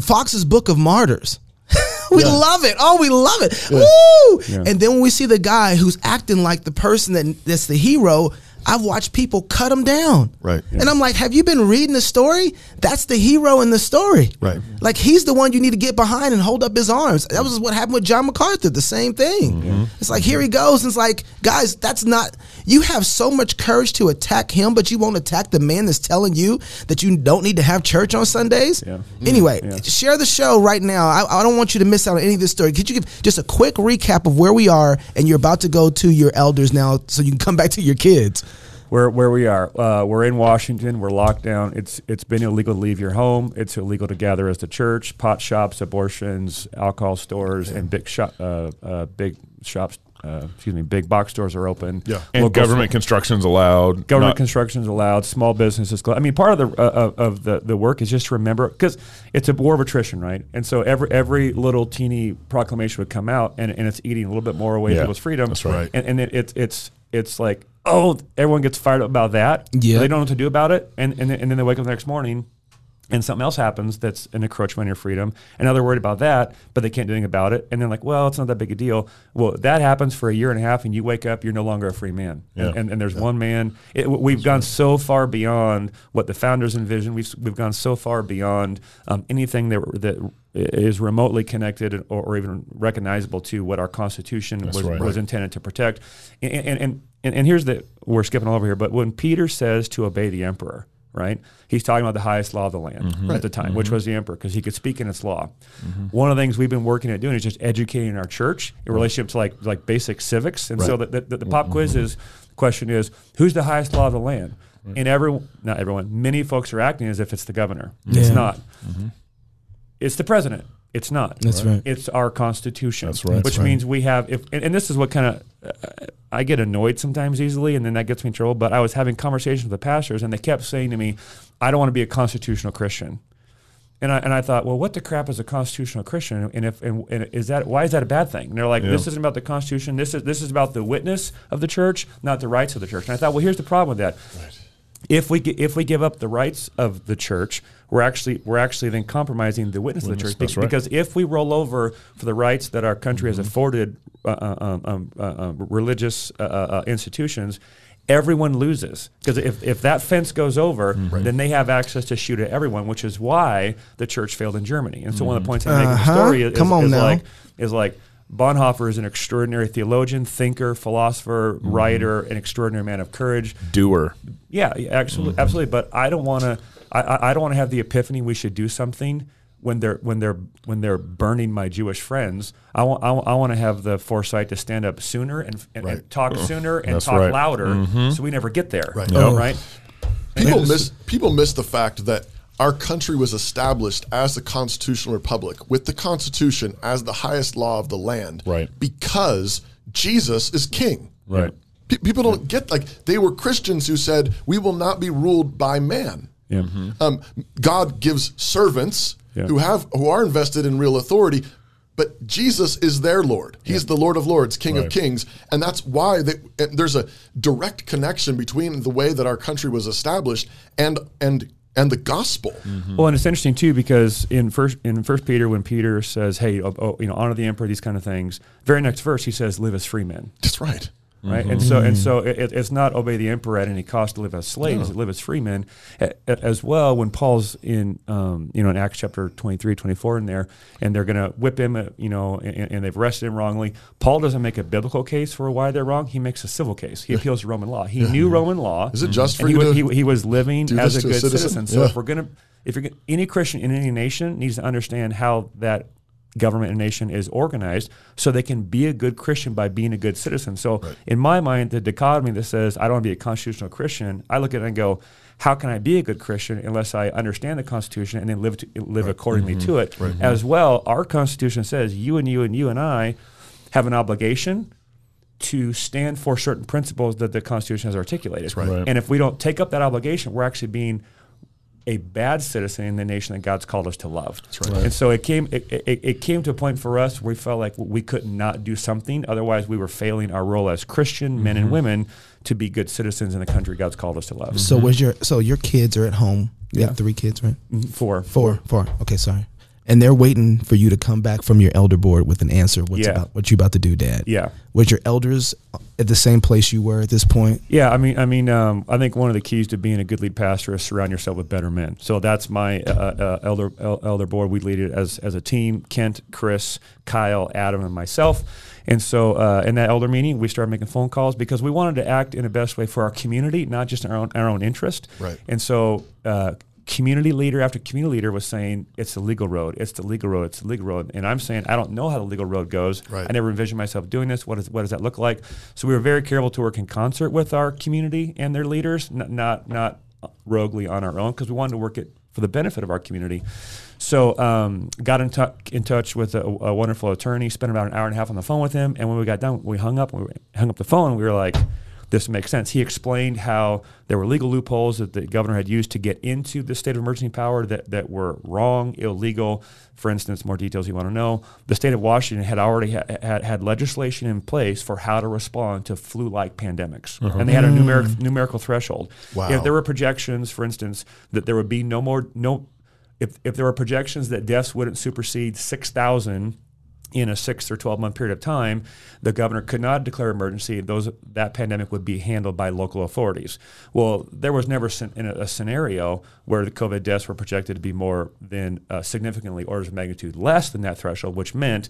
Fox's Book of Martyrs. we love it. Oh, we love it. Woo! And then when we see the guy who's acting like the person that that's the hero, I've watched people cut him down. Right. And I'm like, have you been reading the story? That's the hero in the story. Right. Like he's the one you need to get behind and hold up his arms. That was what happened with John MacArthur. The same thing. Mm-hmm. It's like here he goes. And it's like, guys, that's not. You have so much courage to attack him, but you won't attack the man that's telling you that you don't need to have church on Sundays. Yeah. Anyway, Yeah. share the show right now. I, I don't want you to miss out on any of this story. Could you give just a quick recap of where we are and you're about to go to your elders now, so you can come back to your kids. Where where we are. Uh, we're in Washington. We're locked down. It's it's been illegal to leave your home. It's illegal to gather as the church. Pot shops, abortions, alcohol stores, and big shop uh, uh, big shops. Uh, excuse me, big box stores are open. Yeah. And Local- government construction's allowed. Government Not- construction is allowed. Small businesses. clo- I mean, part of the uh, of- the, the work is just to remember because it's a war of attrition, right? And so every every little teeny proclamation would come out, and, and it's eating a little bit more away Yeah, people's freedom. that's right. And, and it, it's it's it's like oh, everyone gets fired up about that. Yeah. They don't know what to do about it, and and then, and then they wake up the next morning. And something else happens that's an encroachment on your freedom, and now they're worried about that, but they can't do anything about it. And they're like, well, it's not that big a deal. Well, that happens for a year and a half, and you wake up, you're no longer a free man. Yeah. And, and, and there's one man. It, we've gone so far beyond what the founders envisioned. We've we've gone so far beyond um, anything that that is remotely connected or, or even recognizable to what our Constitution was, right. was intended to protect. And and, and and here's the we're skipping all over here, but when Peter says to obey the emperor. Right, he's talking about the highest law of the land mm-hmm. at the time, mm-hmm. which was the emperor, because he could speak in its law. Mm-hmm. One of the things we've been working at doing is just educating our church in relationship to like like basic civics. And so the, the, the pop quiz is question is who's the highest law of the land? And everyone, not everyone, many folks are acting as if it's the governor. It's Yeah. not. It's the president. It's not. That's right. It's our constitution. That's right. Which That's right. means we have if and, and this is what kind of uh, I get annoyed sometimes easily, and then that gets me in trouble. But I was having conversations with the pastors, and they kept saying to me, "I don't want to be a constitutional Christian." And I, and I thought, well, what the crap is a constitutional Christian? And if and, and is that why is that a bad thing? And they're like, this isn't about the Constitution. This is this is about the witness of the church, not the rights of the church. And I thought, well, here's the problem with that. If we if we give up the rights of the church, we're actually we're actually then compromising the witness, of the church. that's right. Because if we roll over for the rights that our country Mm-hmm. has afforded uh, uh, um, um, uh, uh, religious uh, uh, institutions, everyone loses. Because if, if that fence goes over, Mm-hmm. then they have access to shoot at everyone, which is why the church failed in Germany. And so one of Mm-hmm. the points I make in the Uh-huh. story is, Come on is now. like is like Bonhoeffer is an extraordinary theologian, thinker, philosopher, Mm-hmm. writer, an extraordinary man of courage. doer. Yeah, yeah, absolutely, absolutely. But I don't want to. I, I I don't want to have the epiphany we should do something when they're when they're when they're burning my Jewish friends. I want I, want- I want to have the foresight to stand up sooner and, and, and Right. talk sooner and That's talk right. louder, so we never get there. Right. Yep. Right. People miss people miss the fact that our country was established as the constitutional republic with the Constitution as the highest law of the land, Right. Because Jesus is king. Right. Pe- people don't get like they were Christians who said we will not be ruled by man. Yeah. Um, God gives servants Yeah. who have who are invested in real authority, but Jesus is their Lord. He's the Lord of Lords, King of Kings, and that's why they, and there's a direct connection between the way that our country was established and and and the gospel. Mm-hmm. Well, and it's interesting too because in first in First Peter, when Peter says, "Hey, oh, oh, you know, honor the emperor," these kind of things. Very next verse, he says, "Live as free men." That's right. Right? And so and so it, it's not obey the emperor at any cost to live as slaves, live as free men. As well, when Paul's in, um, you know, in Acts chapter 23, 24 in there, and they're going to whip him, uh, you know, and, and they've arrested him wrongly. Paul doesn't make a biblical case for why they're wrong. He makes a civil case. He appeals to Roman law. He knew Roman law. Is it just for he, you was, he, he was living as a to a good citizen? citizen. So Yeah. if we're going to, if you're gonna, any Christian in any nation needs to understand how that government and nation is organized so they can be a good Christian by being a good citizen. So in my mind, the dichotomy that says I don't want to be a constitutional Christian, I look at it and go, how can I be a good Christian unless I understand the Constitution and then live to, live accordingly mm-hmm. to it? As well, our Constitution says you and you and you and I have an obligation to stand for certain principles that the Constitution has articulated. right. Right. And if we don't take up that obligation, we're actually being a bad citizen in the nation that God's called us to love. Right. And so it came it, it, it came to a point for us where we felt like we could not do something. Otherwise, we were failing our role as Christian men and mm-hmm. women to be good citizens in the country God's called us to love. So mm-hmm. was your so your kids are at home? You Yeah. have three kids, right? Mm-hmm. For Four, four. Okay, sorry. And they're waiting for you to come back from your elder board with an answer. What's Yeah. about what you about to do, Dad? Yeah. Was your elders at the same place you were at this point? Yeah, I mean, I mean, um, I think one of the keys to being a good lead pastor is surround yourself with better men. So that's my uh, uh, elder el- elder board. We lead it as as a team: Kent, Chris, Kyle, Adam, and myself. And so, uh, in that elder meeting, we started making phone calls because we wanted to act in the best way for our community, not just our own our own interest. Right. And so. Community leader after community leader was saying it's the legal road, it's the legal road, it's the legal road, and I'm saying I don't know how the legal road goes. Right. I never envisioned myself doing this. What, is, what does that look like? So we were very careful to work in concert with our community and their leaders, not not, not roguely on our own, because we wanted to work it for the benefit of our community. So um, got in, tou in touch with a, a wonderful attorney, spent about an hour and a half on the phone with him, and when we got done, we hung up. We hung up the phone. We were like, this makes sense. He explained how there were legal loopholes that the governor had used to get into the state of emergency power that, that were wrong, illegal. For instance, more details you want to know. The state of Washington had already ha- had, had legislation in place for how to respond to flu like pandemics. Uh-huh. And they had a numeric, mm. numerical threshold. Wow. If there were projections, for instance, that there would be no more, no, if, if there were projections that deaths wouldn't supersede 6,000 in a six or 12 month period of time, the governor could not declare emergency. Those that pandemic would be handled by local authorities. Well, there was never a, scenario where the COVID deaths were projected to be more than uh, significantly orders of magnitude less than that threshold, which meant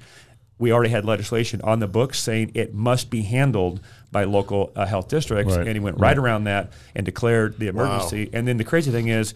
we already had legislation on the books saying it must be handled by local uh, health districts, Right. and he went right around that and declared the emergency. And then the crazy thing is,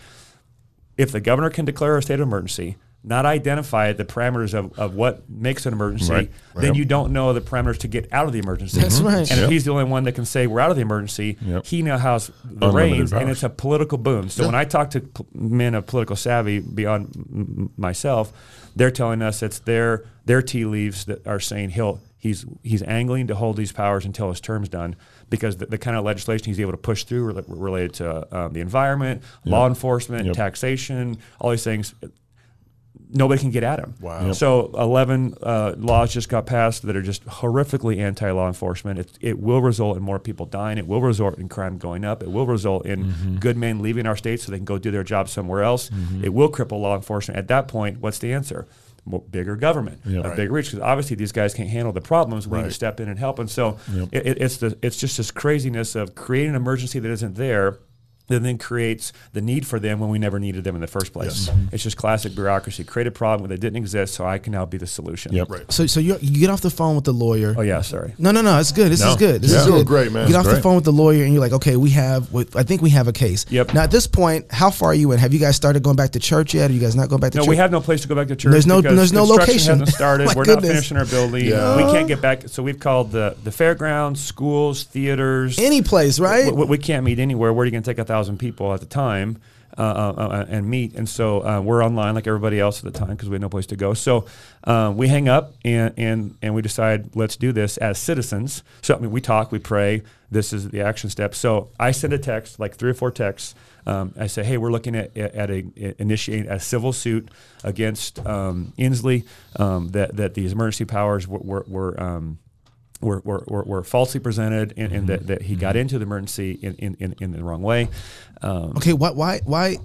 if the governor can declare a state of emergency, not identify the parameters of, of what makes an emergency, Right. then you don't know the parameters to get out of the emergency. That's right. And Yep. if he's the only one that can say we're out of the emergency, Yep. he now has the reins, and it's a political boon. So when I talk to p- men of political savvy beyond m- m- myself, they're telling us it's their their tea leaves that are saying he'll he's he's angling to hold these powers until his term's done because the, the kind of legislation he's able to push through rela- related to um, the environment, law enforcement, Yep. taxation, all these things. Nobody can get at him. Wow. Yep. So 11 uh, laws just got passed that are just horrifically anti-law enforcement. It, it will result in more people dying. It will result in crime going up. It will result in Mm-hmm. good men leaving our state so they can go do their job somewhere else. It will cripple law enforcement. At that point, what's the answer? More, bigger government, Yeah. a Right. bigger reach. Because obviously these guys can't handle the problems. We need to step in and help. And so it, it- it's the it's just this craziness of creating an emergency that isn't there. That then creates the need for them when we never needed them in the first place. It's just classic bureaucracy. Create a problem that didn't exist, so I can now be the solution. Yep. Right. So so you you get off the phone with the lawyer. Oh yeah, sorry. No, no, no. It's good. This No. is good. This Yeah. is Doing good. great, man. You get off the phone with the lawyer, and you're like, okay, we have. I think we have a case. Yep. Now at this point, how far are you in? Have you guys started going back to church yet? Are you guys not going back to No, church? we have no place to go back to church. There's no- there's no location. Hasn't started. We're goodness. not finishing our building. Yeah. We can't get back. So we've called the the fairgrounds, schools, theaters. any place, right? we, we can't meet anywhere. Where are you going to take a thousand people at the time? uh, uh, and meet. And so uh, we're online like everybody else at the time because we had no place to go. So uh, we hang up and, and, and we decide let's do this as citizens. So I mean, we talk, we pray. This is the action step. So I send a text, like three or four texts. Um, I say, hey, we're looking at, at a, initiating a civil suit against um, Inslee um, that, that these emergency powers were, were, were um, were, were, were, were falsely presented and, and that, that he got into the emergency in, in, in, the wrong way. Um, Okay, why why why?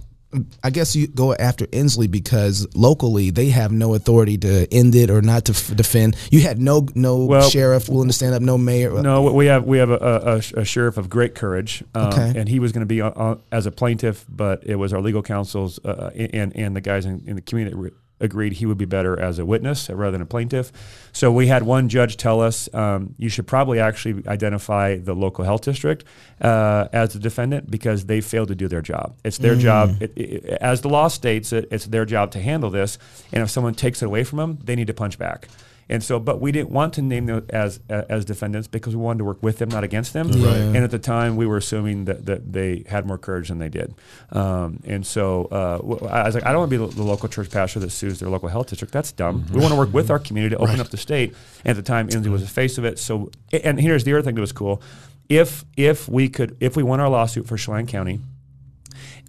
I guess you go after Inslee because locally they have no authority to end it or not to f- defend. You had no no Well- sheriff willing to stand up, no mayor. No, we have we have a, a, a- sheriff of great courage, um, Okay. and he was going to be on, on, as a plaintiff, but it was our legal counsels uh, and and the guys in, in the community agreed he would be better as a witness rather than a plaintiff. So we had one judge tell us um, you should probably actually identify the local health district uh, as the defendant because they failed to do their job. It's their job, it, it, as the law states, it, it's their job to handle this, and if someone takes it away from them, they need to punch back. And so, but we didn't want to name them as as defendants because we wanted to work with them, not against them. And at the time, we were assuming that, that they had more courage than they did. Um, and so, uh, w- I was like, I don't want to be the, the local church pastor that sues their local health district. That's dumb. We want to work with our community to open up the state. And at the time, Inslee was the face of it. So, and here's the other thing that was cool: if if we could, if we won our lawsuit for Chelan County,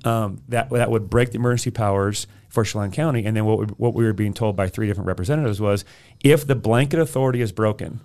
um, that that would break the emergency powers for Chelan County. And then what we, what we were being told by three different representatives was, if the blanket authority is broken,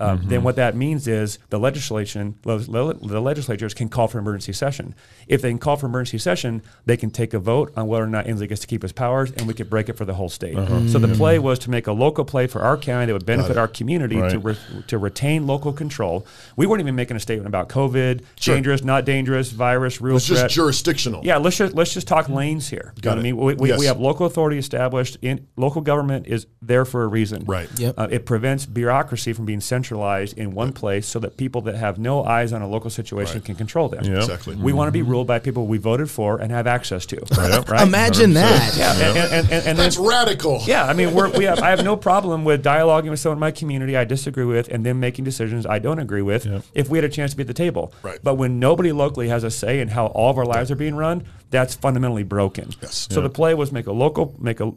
um, then what that means is the legislation, le- le- the legislatures can call for emergency session. If they can call for emergency session, they can take a vote on whether or not Inslee gets to keep his powers, and we could break it for the whole state. So the play was to make a local play for our county that would benefit our community to re- to retain local control. We weren't even making a statement about COVID, dangerous, not dangerous, virus, real It's threat. just jurisdictional. Yeah, let's just let's just talk lanes here. You know what I mean, we, we, Yes. we have local authority established. In local government is there for a reason. Right. Yep. Uh, it prevents bureaucracy from being centralized in one place, so that people that have no eyes on a local situation Right. can control them. Yeah. Exactly. We want to be mm-hmm. ruled by people we voted for and have access to. Right. Imagine that. Yeah. And, and, and, and, and then, radical. yeah, I mean, we're, we have. I have no problem with dialoguing with someone in my community I disagree with, and them making decisions I don't agree with. If we had a chance to be at the table, Right. But when nobody locally has a say in how all of our lives are being run, that's fundamentally broken. Yes. So the play was make a local, make a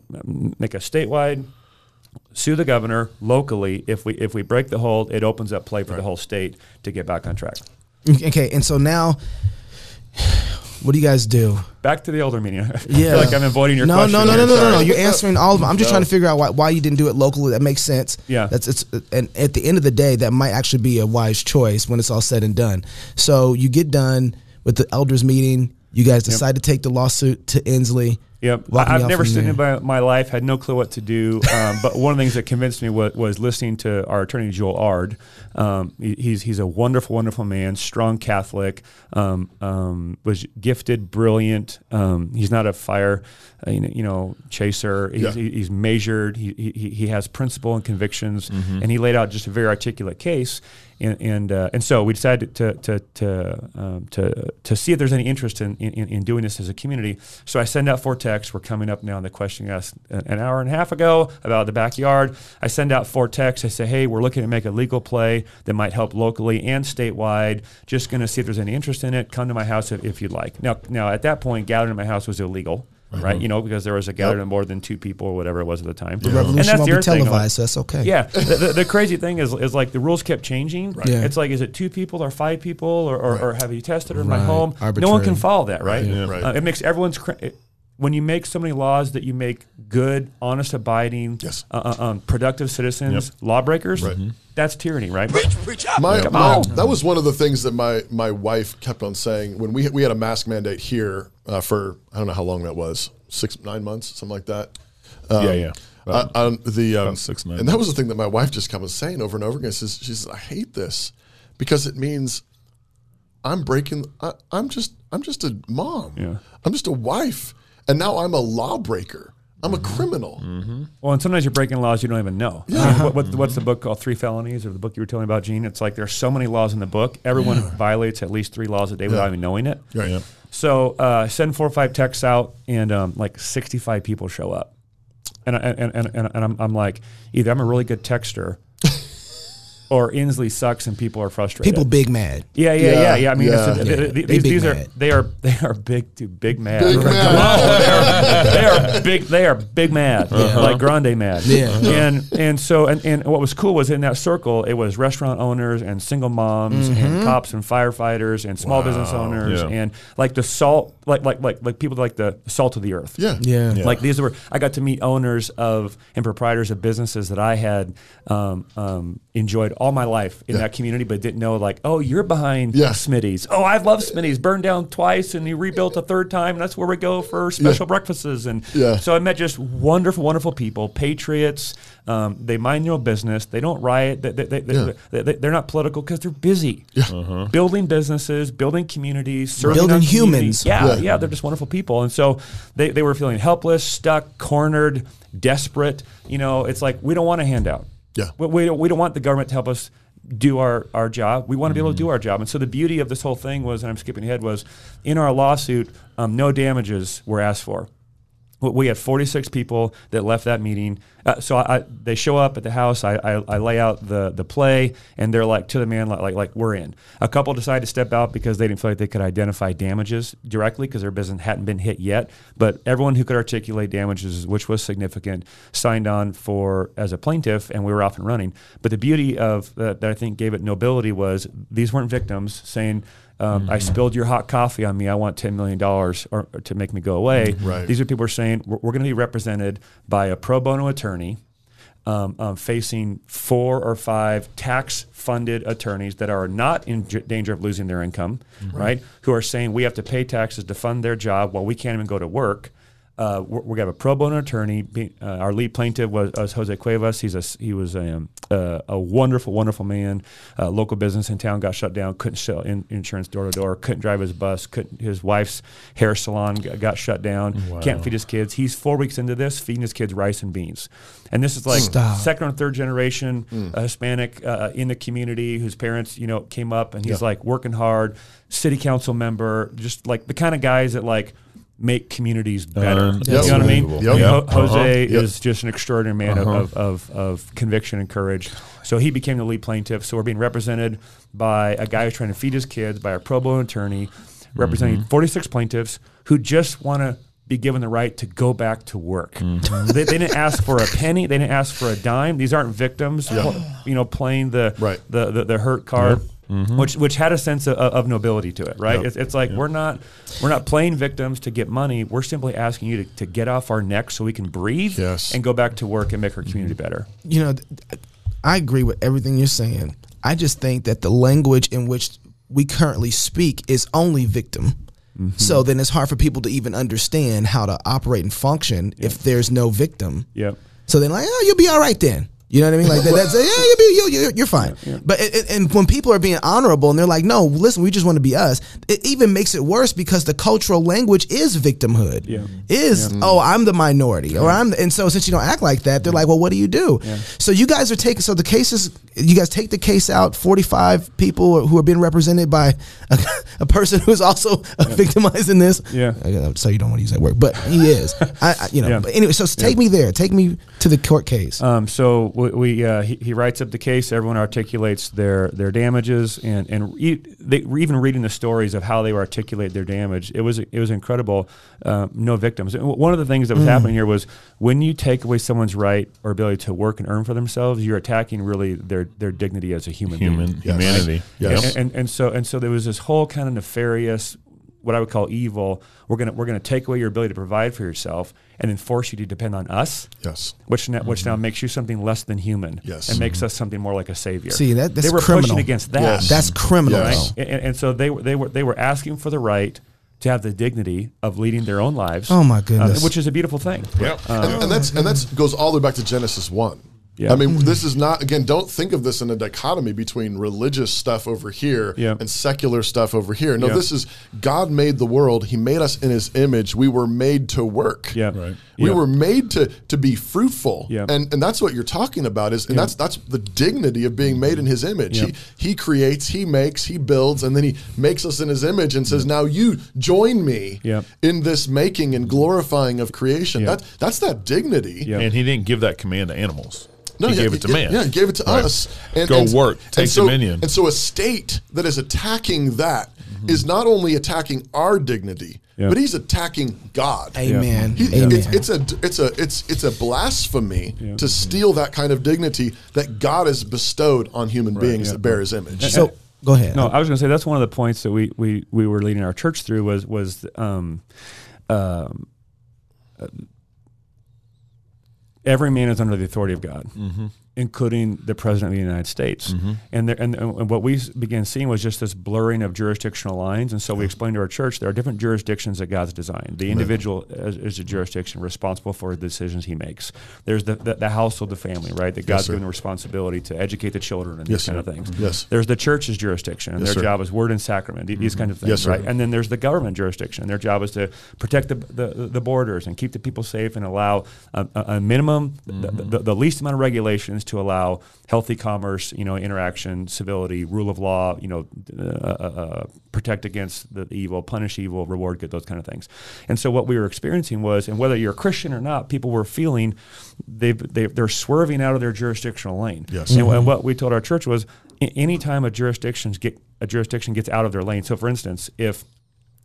make a statewide. Sue the governor locally. If we if we break the hold, it opens up play for the whole state to get back on track. Okay, and so now, what do you guys do? Back to the older meeting. I Yeah, feel like I'm avoiding your no, question. No, no, here. no, no, no, no. You're answering all of them. I'm just trying to figure out why, why you didn't do it locally. That makes sense. Yeah. that's it's and at the end of the day, that might actually be a wise choice when it's all said and done. So you get done with the elders meeting. You guys decide to take the lawsuit to Inslee. Yep. I've never from seen there. it in my, my life, had no clue what to do. Um, but one of the things that convinced me was, was listening to our attorney, Joel Ard. Um, he- he's, he's a wonderful, wonderful man, strong Catholic, um, um, was gifted, brilliant. Um, he's not a fire, uh, you know, you know chaser. He's, Yeah. he- he's measured. He, he, he has principle and convictions. Mm-hmm. And he laid out just a very articulate case. And and, uh, and so we decided to to to um, to to see if there's any interest in, in, in doing this as a community. So I send out four texts. We're coming up now on the question you asked an hour and a half ago about the backyard. I send out four texts. I say, hey, we're looking to make a legal play that might help locally and statewide. Just going to see if there's any interest in it. Come to my house if, if you'd like. Now now at that point, gathering at my house was illegal. Right, you know, because there was a gathering of more than two people or whatever it was at the time. The revolution won't be other thing, televised, so that's okay. yeah, the, the, the crazy thing is, is like the rules kept changing. Yeah. It's like, is it two people or five people, or, or, or have you tested it in my Right. home? No one can follow that, right? Yeah. Right. Uh, it makes everyone's. Cr- it, when you make so many laws that you make good, honest, abiding, Yes. uh, uh, um, productive citizens lawbreakers, that's tyranny, right? My, Come my- on. that was one of the things that my my wife kept on saying when we we had a mask mandate here uh, for I don't know how long that was six nine months something like that. Um, Yeah, yeah. Uh, on the um, about six, nine and that was the thing that my wife just kept on saying over and over again. She says, she says I hate this because it means I'm breaking. I, I'm just I'm just a mom. Yeah. I'm just a wife, and now I'm a lawbreaker. I'm a criminal. Well, and sometimes you're breaking laws you don't even know. I mean, what, what, what's the book called? Three Felonies, or the book you were telling me about, Gene? It's like there's so many laws in the book. Everyone violates at least three laws a day without even knowing it. Right. Yeah. So uh, send four or five texts out, and um, like 65 people show up. And, I- and, and, and, and I'm, I'm like, either I'm a really good texter, or Inslee sucks and people are frustrated. People big mad. Yeah, yeah, Yeah, yeah, yeah. I mean, yeah. it's, Yeah. th- th- They these, big these are mad. they are they are big, dude, big mad. Big mad. They are, they are big. They are big mad, like grande mad. Yeah. And and so and, and what was cool was in that circle, it was restaurant owners and single moms Mm-hmm. and cops and firefighters and small business owners Yeah. and like the salt, like like like like people like the salt of the earth. Yeah. Yeah. Like these were, I got to meet owners of and proprietors of businesses that I had um, um, enjoyed all my life in Yeah. that community, but didn't know like, oh, you're behind Yeah. Smitty's. Oh, I love Smitty's. Burned down twice and he rebuilt a third time. And that's where we go for special breakfasts. And Yeah. so I met just wonderful, wonderful people, patriots. Um, they mind their own business. They don't riot. They, they, they, Yeah. they, they, they're not political because they're busy. Building businesses, building communities, serving Building our communities. humans. Yeah, Yeah. yeah, they're just wonderful people. And so they, they were feeling helpless, stuck, cornered, desperate. You know, it's like we don't want a handout. Yeah. We, we, don't, we don't want the government to help us do our, our job. We want to be able to do our job. And so the beauty of this whole thing was, and I'm skipping ahead, was in our lawsuit, um, no damages were asked for. We- had 46 people that left that meeting. Uh, so I, I, they show up at the house. I, I, I lay out the, the play, and they're like to the man, like, like like we're in. A couple decided to step out because they didn't feel like they could identify damages directly because their business hadn't been hit yet. But everyone who could articulate damages, which was significant, signed on for as a plaintiff, and we were off and running. But the beauty of that, that I think gave it nobility was these weren't victims saying. Um, I spilled your hot coffee on me. I want ten million dollars or to make me go away. Right. These are people who are saying we're, we're going to be represented by a pro bono attorney, um, um, facing four or five tax-funded attorneys that are not in j- danger of losing their income, right. Who are saying we have to pay taxes to fund their job while we can't even go to work. Uh, we're, we're gonna have a pro bono attorney. Be, uh, our lead plaintiff was, was Jose Cuevas. He's a s- he was a, um, uh, a wonderful, wonderful man. Uh, local business in town got shut down. Couldn't sell in, insurance door to door. Couldn't drive his bus. Couldn't his wife's hair salon got, got shut down. Can't feed his kids. He's four weeks into this, feeding his kids rice and beans. And this is like Stop. second or third generation uh, Hispanic uh, in the community whose parents, you know, came up, and he's like working hard, city council member, just like the kind of guys that like make communities better. Yep. You know what I mean? Yep. Uh-huh. Yep. Jose Uh-huh. is just an extraordinary man of, uh-huh. of, of, of conviction and courage. So he became the lead plaintiff. So we're being represented by a guy who's trying to feed his kids, by a pro bono attorney, representing mm-hmm. 46 plaintiffs who just want to be given the right to go back to work. Mm-hmm. They, they didn't ask for a penny. They didn't ask for a dime. These aren't victims, you know, playing the Right. the, the, the hurt card. Mm-hmm. Which, which had a sense of, of nobility to it, right? Yep. It's, it's like we're not we're not playing victims to get money. We're simply asking you to, to get off our necks so we can breathe Yes. and go back to work and make our mm-hmm. community better. you know, I agree with everything you're saying. I just think that the language in which we currently speak is only victim. Mm-hmm. So then it's hard for people to even understand how to operate and function if there's no victim. Yep. So then, like, oh, you'll be all right then. You know what I mean? Like that, that's yeah, you'll be you, you, you're fine. But it, and when people are being honorable and they're like, no, listen, we just want to be us. It even makes it worse because the cultural language is victimhood. Yeah. Is oh, I'm the minority, or I'm. The, and so since you don't act like that, they're like, well, what do you do? So you guys are taking. So the cases, you guys take the case out. Forty five people who are being represented by a, a person who's also victimized in this. Yeah. So you don't want to use that word, but he is. I, I you know. Yeah. But anyway, so take me there. Take me to the court case. Um, so we, we uh, he, he writes up the case. Everyone articulates their their damages, and and e- they were even reading the stories of how they articulate their damage. It was it was incredible. Uh, no victims. And One of the things that was happening here was when you take away someone's right or ability to work and earn for themselves, you're attacking really their their dignity as a human being. Human humanity. Yes. Yep. And, and and so and so there was this whole kind of nefarious, what I would call evil. We're gonna we're gonna take away your ability to provide for yourself, and then force you to depend on us. Yes. Which now, which now makes you something less than human. Yes. And makes us something more like a savior. See, that- that's they were criminal. pushing against that. Yes. That's criminal. Yes. though. And, and- and so they were they were they were asking for the right to have the dignity of leading their own lives. Oh, my uh, goodness. which is a beautiful thing. Yep. and, and that's and that's goes all the way back to Genesis one. Yeah. I mean, this is not again. Don't think of this in a dichotomy between religious stuff over here Yeah. and secular stuff over here. No, Yeah. this is God made the world. He made us in His image. We were made to work. Yeah. Right. We Yeah. were made to to be fruitful. Yeah. And and that's what you're talking about is and that's that's the dignity of being made in his image. Yeah. He he creates, he makes, he builds, and then he makes us in his image and says, Now you join me Yeah. in this making and glorifying of creation. Yeah. That that's that dignity. Yeah. And he didn't give that command to animals. No, he yeah, gave it to yeah, man. Yeah, he gave it to Right. us. Go work, take so, dominion. And so a state that is attacking that is Mm-hmm. not only attacking our dignity, Yeah. but he's attacking God. Amen. He- Amen. It's, it's a it's a it's it's a blasphemy to steal that kind of dignity that God has bestowed on human beings that bear His image. so go ahead. No, I was going to say that's one of the points that we, we, we were leading our church through was was um, um, uh, every man is under the authority of God, mm-hmm. Including the president of the United States. Mm-hmm. And, there, and and what we began seeing was just this blurring of jurisdictional lines. And so we explained to our church there are different jurisdictions that God's designed. The individual is, is a jurisdiction responsible for the decisions he makes. There's the, the, the household, the family, right? That God's sir. given the responsibility to educate the children and Yes, these kind sir. of things. Yes. There's the church's jurisdiction, and Yes, their sir. job is word and sacrament, these mm-hmm. kinds of things, Yes, right? And then there's the government jurisdiction, and their job is to protect the, the, the borders and keep the people safe and allow a, a minimum, the, mm-hmm. the, the least amount of regulations to allow healthy commerce, you know, interaction, civility, rule of law, you know, uh, uh, uh, protect against the evil, punish evil, reward good, those kind of things. And so what we were experiencing was, and whether you're a Christian or not, people were feeling they've, they, they're swerving out of their jurisdictional lane. Yes. And, and what we told our church was, anytime a jurisdictions get a jurisdiction gets out of their lane. So, for instance, if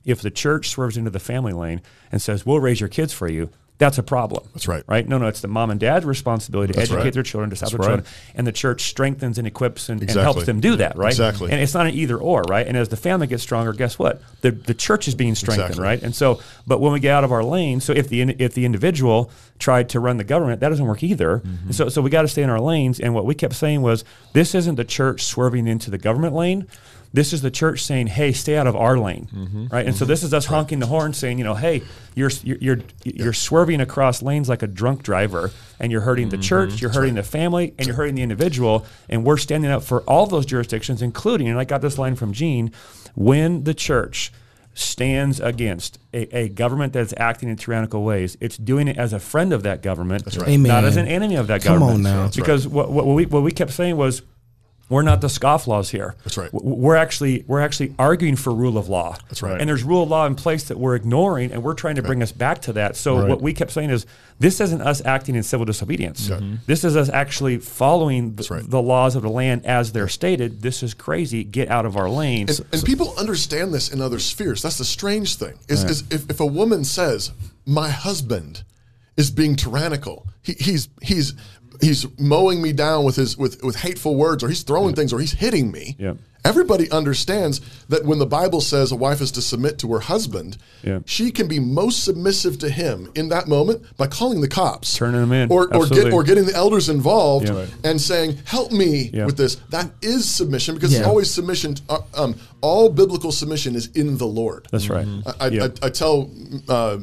if the church swerves into the family lane and says, "We'll raise your kids for you," that's a problem. That's right. Right? No, no, it's the mom and dad's responsibility to That's educate right. their children, to stop That's their right. children, and the church strengthens and equips and, and helps them do that. Right? Exactly. And it's not an either or. Right? And as the family gets stronger, guess what? The the church is being strengthened. Exactly. Right? And so, but when we get out of our lane, so if the if the individual tried to run the government, that doesn't work either. Mm-hmm. And so so we got to stay in our lanes. And what we kept saying was, this isn't the church swerving into the government lane. This is the church saying, "Hey, stay out of our lane," Mm-hmm. right? And so this is us honking the horn, saying, "You know, hey, you're you're you're, you're swerving across lanes like a drunk driver, and you're hurting the church, you're hurting the family, and you're hurting the individual." And we're standing up for all those jurisdictions, including, and I got this line from Gene, when the church stands against a, a government that's acting in tyrannical ways, it's doing it as a friend of that government, right. Not as an enemy of that Come government. on now. That's right. because what, what we what we kept saying was. We're not the scofflaws here. That's right. We're actually we're actually arguing for rule of law. That's right. And there's rule of law in place that we're ignoring, and we're trying to bring us back to that. So Right. what we kept saying is, this isn't us acting in civil disobedience. Mm-hmm. This is us actually following the, right. the laws of the land as they're stated. This is crazy. Get out of our lane. And, and people understand this in other spheres. That's the strange thing. Is, is if, if a woman says, "My husband is being tyrannical. He, he's he's he's mowing me down with his with with hateful words, or he's throwing things, or he's hitting me." Yeah. Everybody understands that when the Bible says a wife is to submit to her husband, Yeah. she can be most submissive to him in that moment by calling the cops, Turning them in. or or, get, or getting the elders involved Yeah. Right. and saying, "Help me Yeah. with this." That is submission because it's always submission. Uh, um, all biblical submission is in the Lord. That's right. I, I, Yeah. I, I tell uh,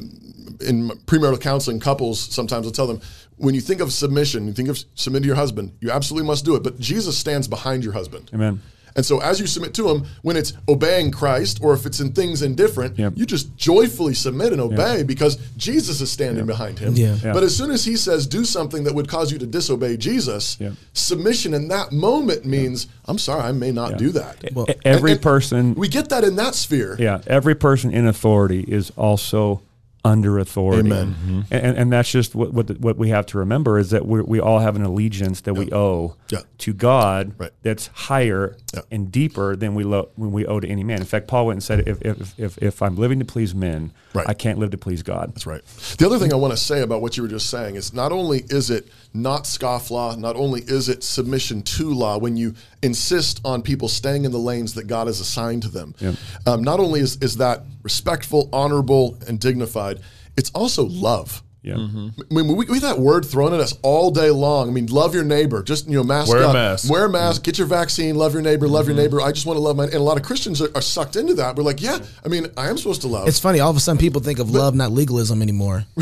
in my premarital counseling couples sometimes I tell them when you think of submission, you think of submit to your husband, you absolutely must do it. But Jesus stands behind your husband. Amen. And so as you submit to him, when it's obeying Christ or if it's in things indifferent, Yep. you just joyfully submit and obey because Jesus is standing behind him. Yeah. Yeah. But as soon as he says do something that would cause you to disobey Jesus, Yep. submission in that moment means, I'm sorry, I may not do that. E- every And- and person We get that in that sphere. Yeah, every person in authority is also under authority. Amen. And, and, and that's just what what, the, what we have to remember is that we we all have an allegiance that we owe Yeah. to God Right. that's higher Yeah. and deeper than we lo- when we owe to any man. In fact, Paul went and said, if if, if, if I'm living to please men, Right. I can't live to please God. That's right. The other thing I want to say about what you were just saying is not only is it not scofflaw, not only is it submission to law when you insist on people staying in the lanes that God has assigned to them, Yep. um, not only is, is that respectful, honorable, and dignified, it's also love. Yeah. I mean, we, we get that word thrown at us all day long. I mean, love your neighbor. Just you know, mask Wear a mask. Wear a mask. Get your vaccine. Love your neighbor. Love your neighbor. I just want to love my. And a lot of Christians are, are sucked into that. We're like, yeah. I mean, I am supposed to love. It's funny. All of a sudden, people think of love not legalism anymore.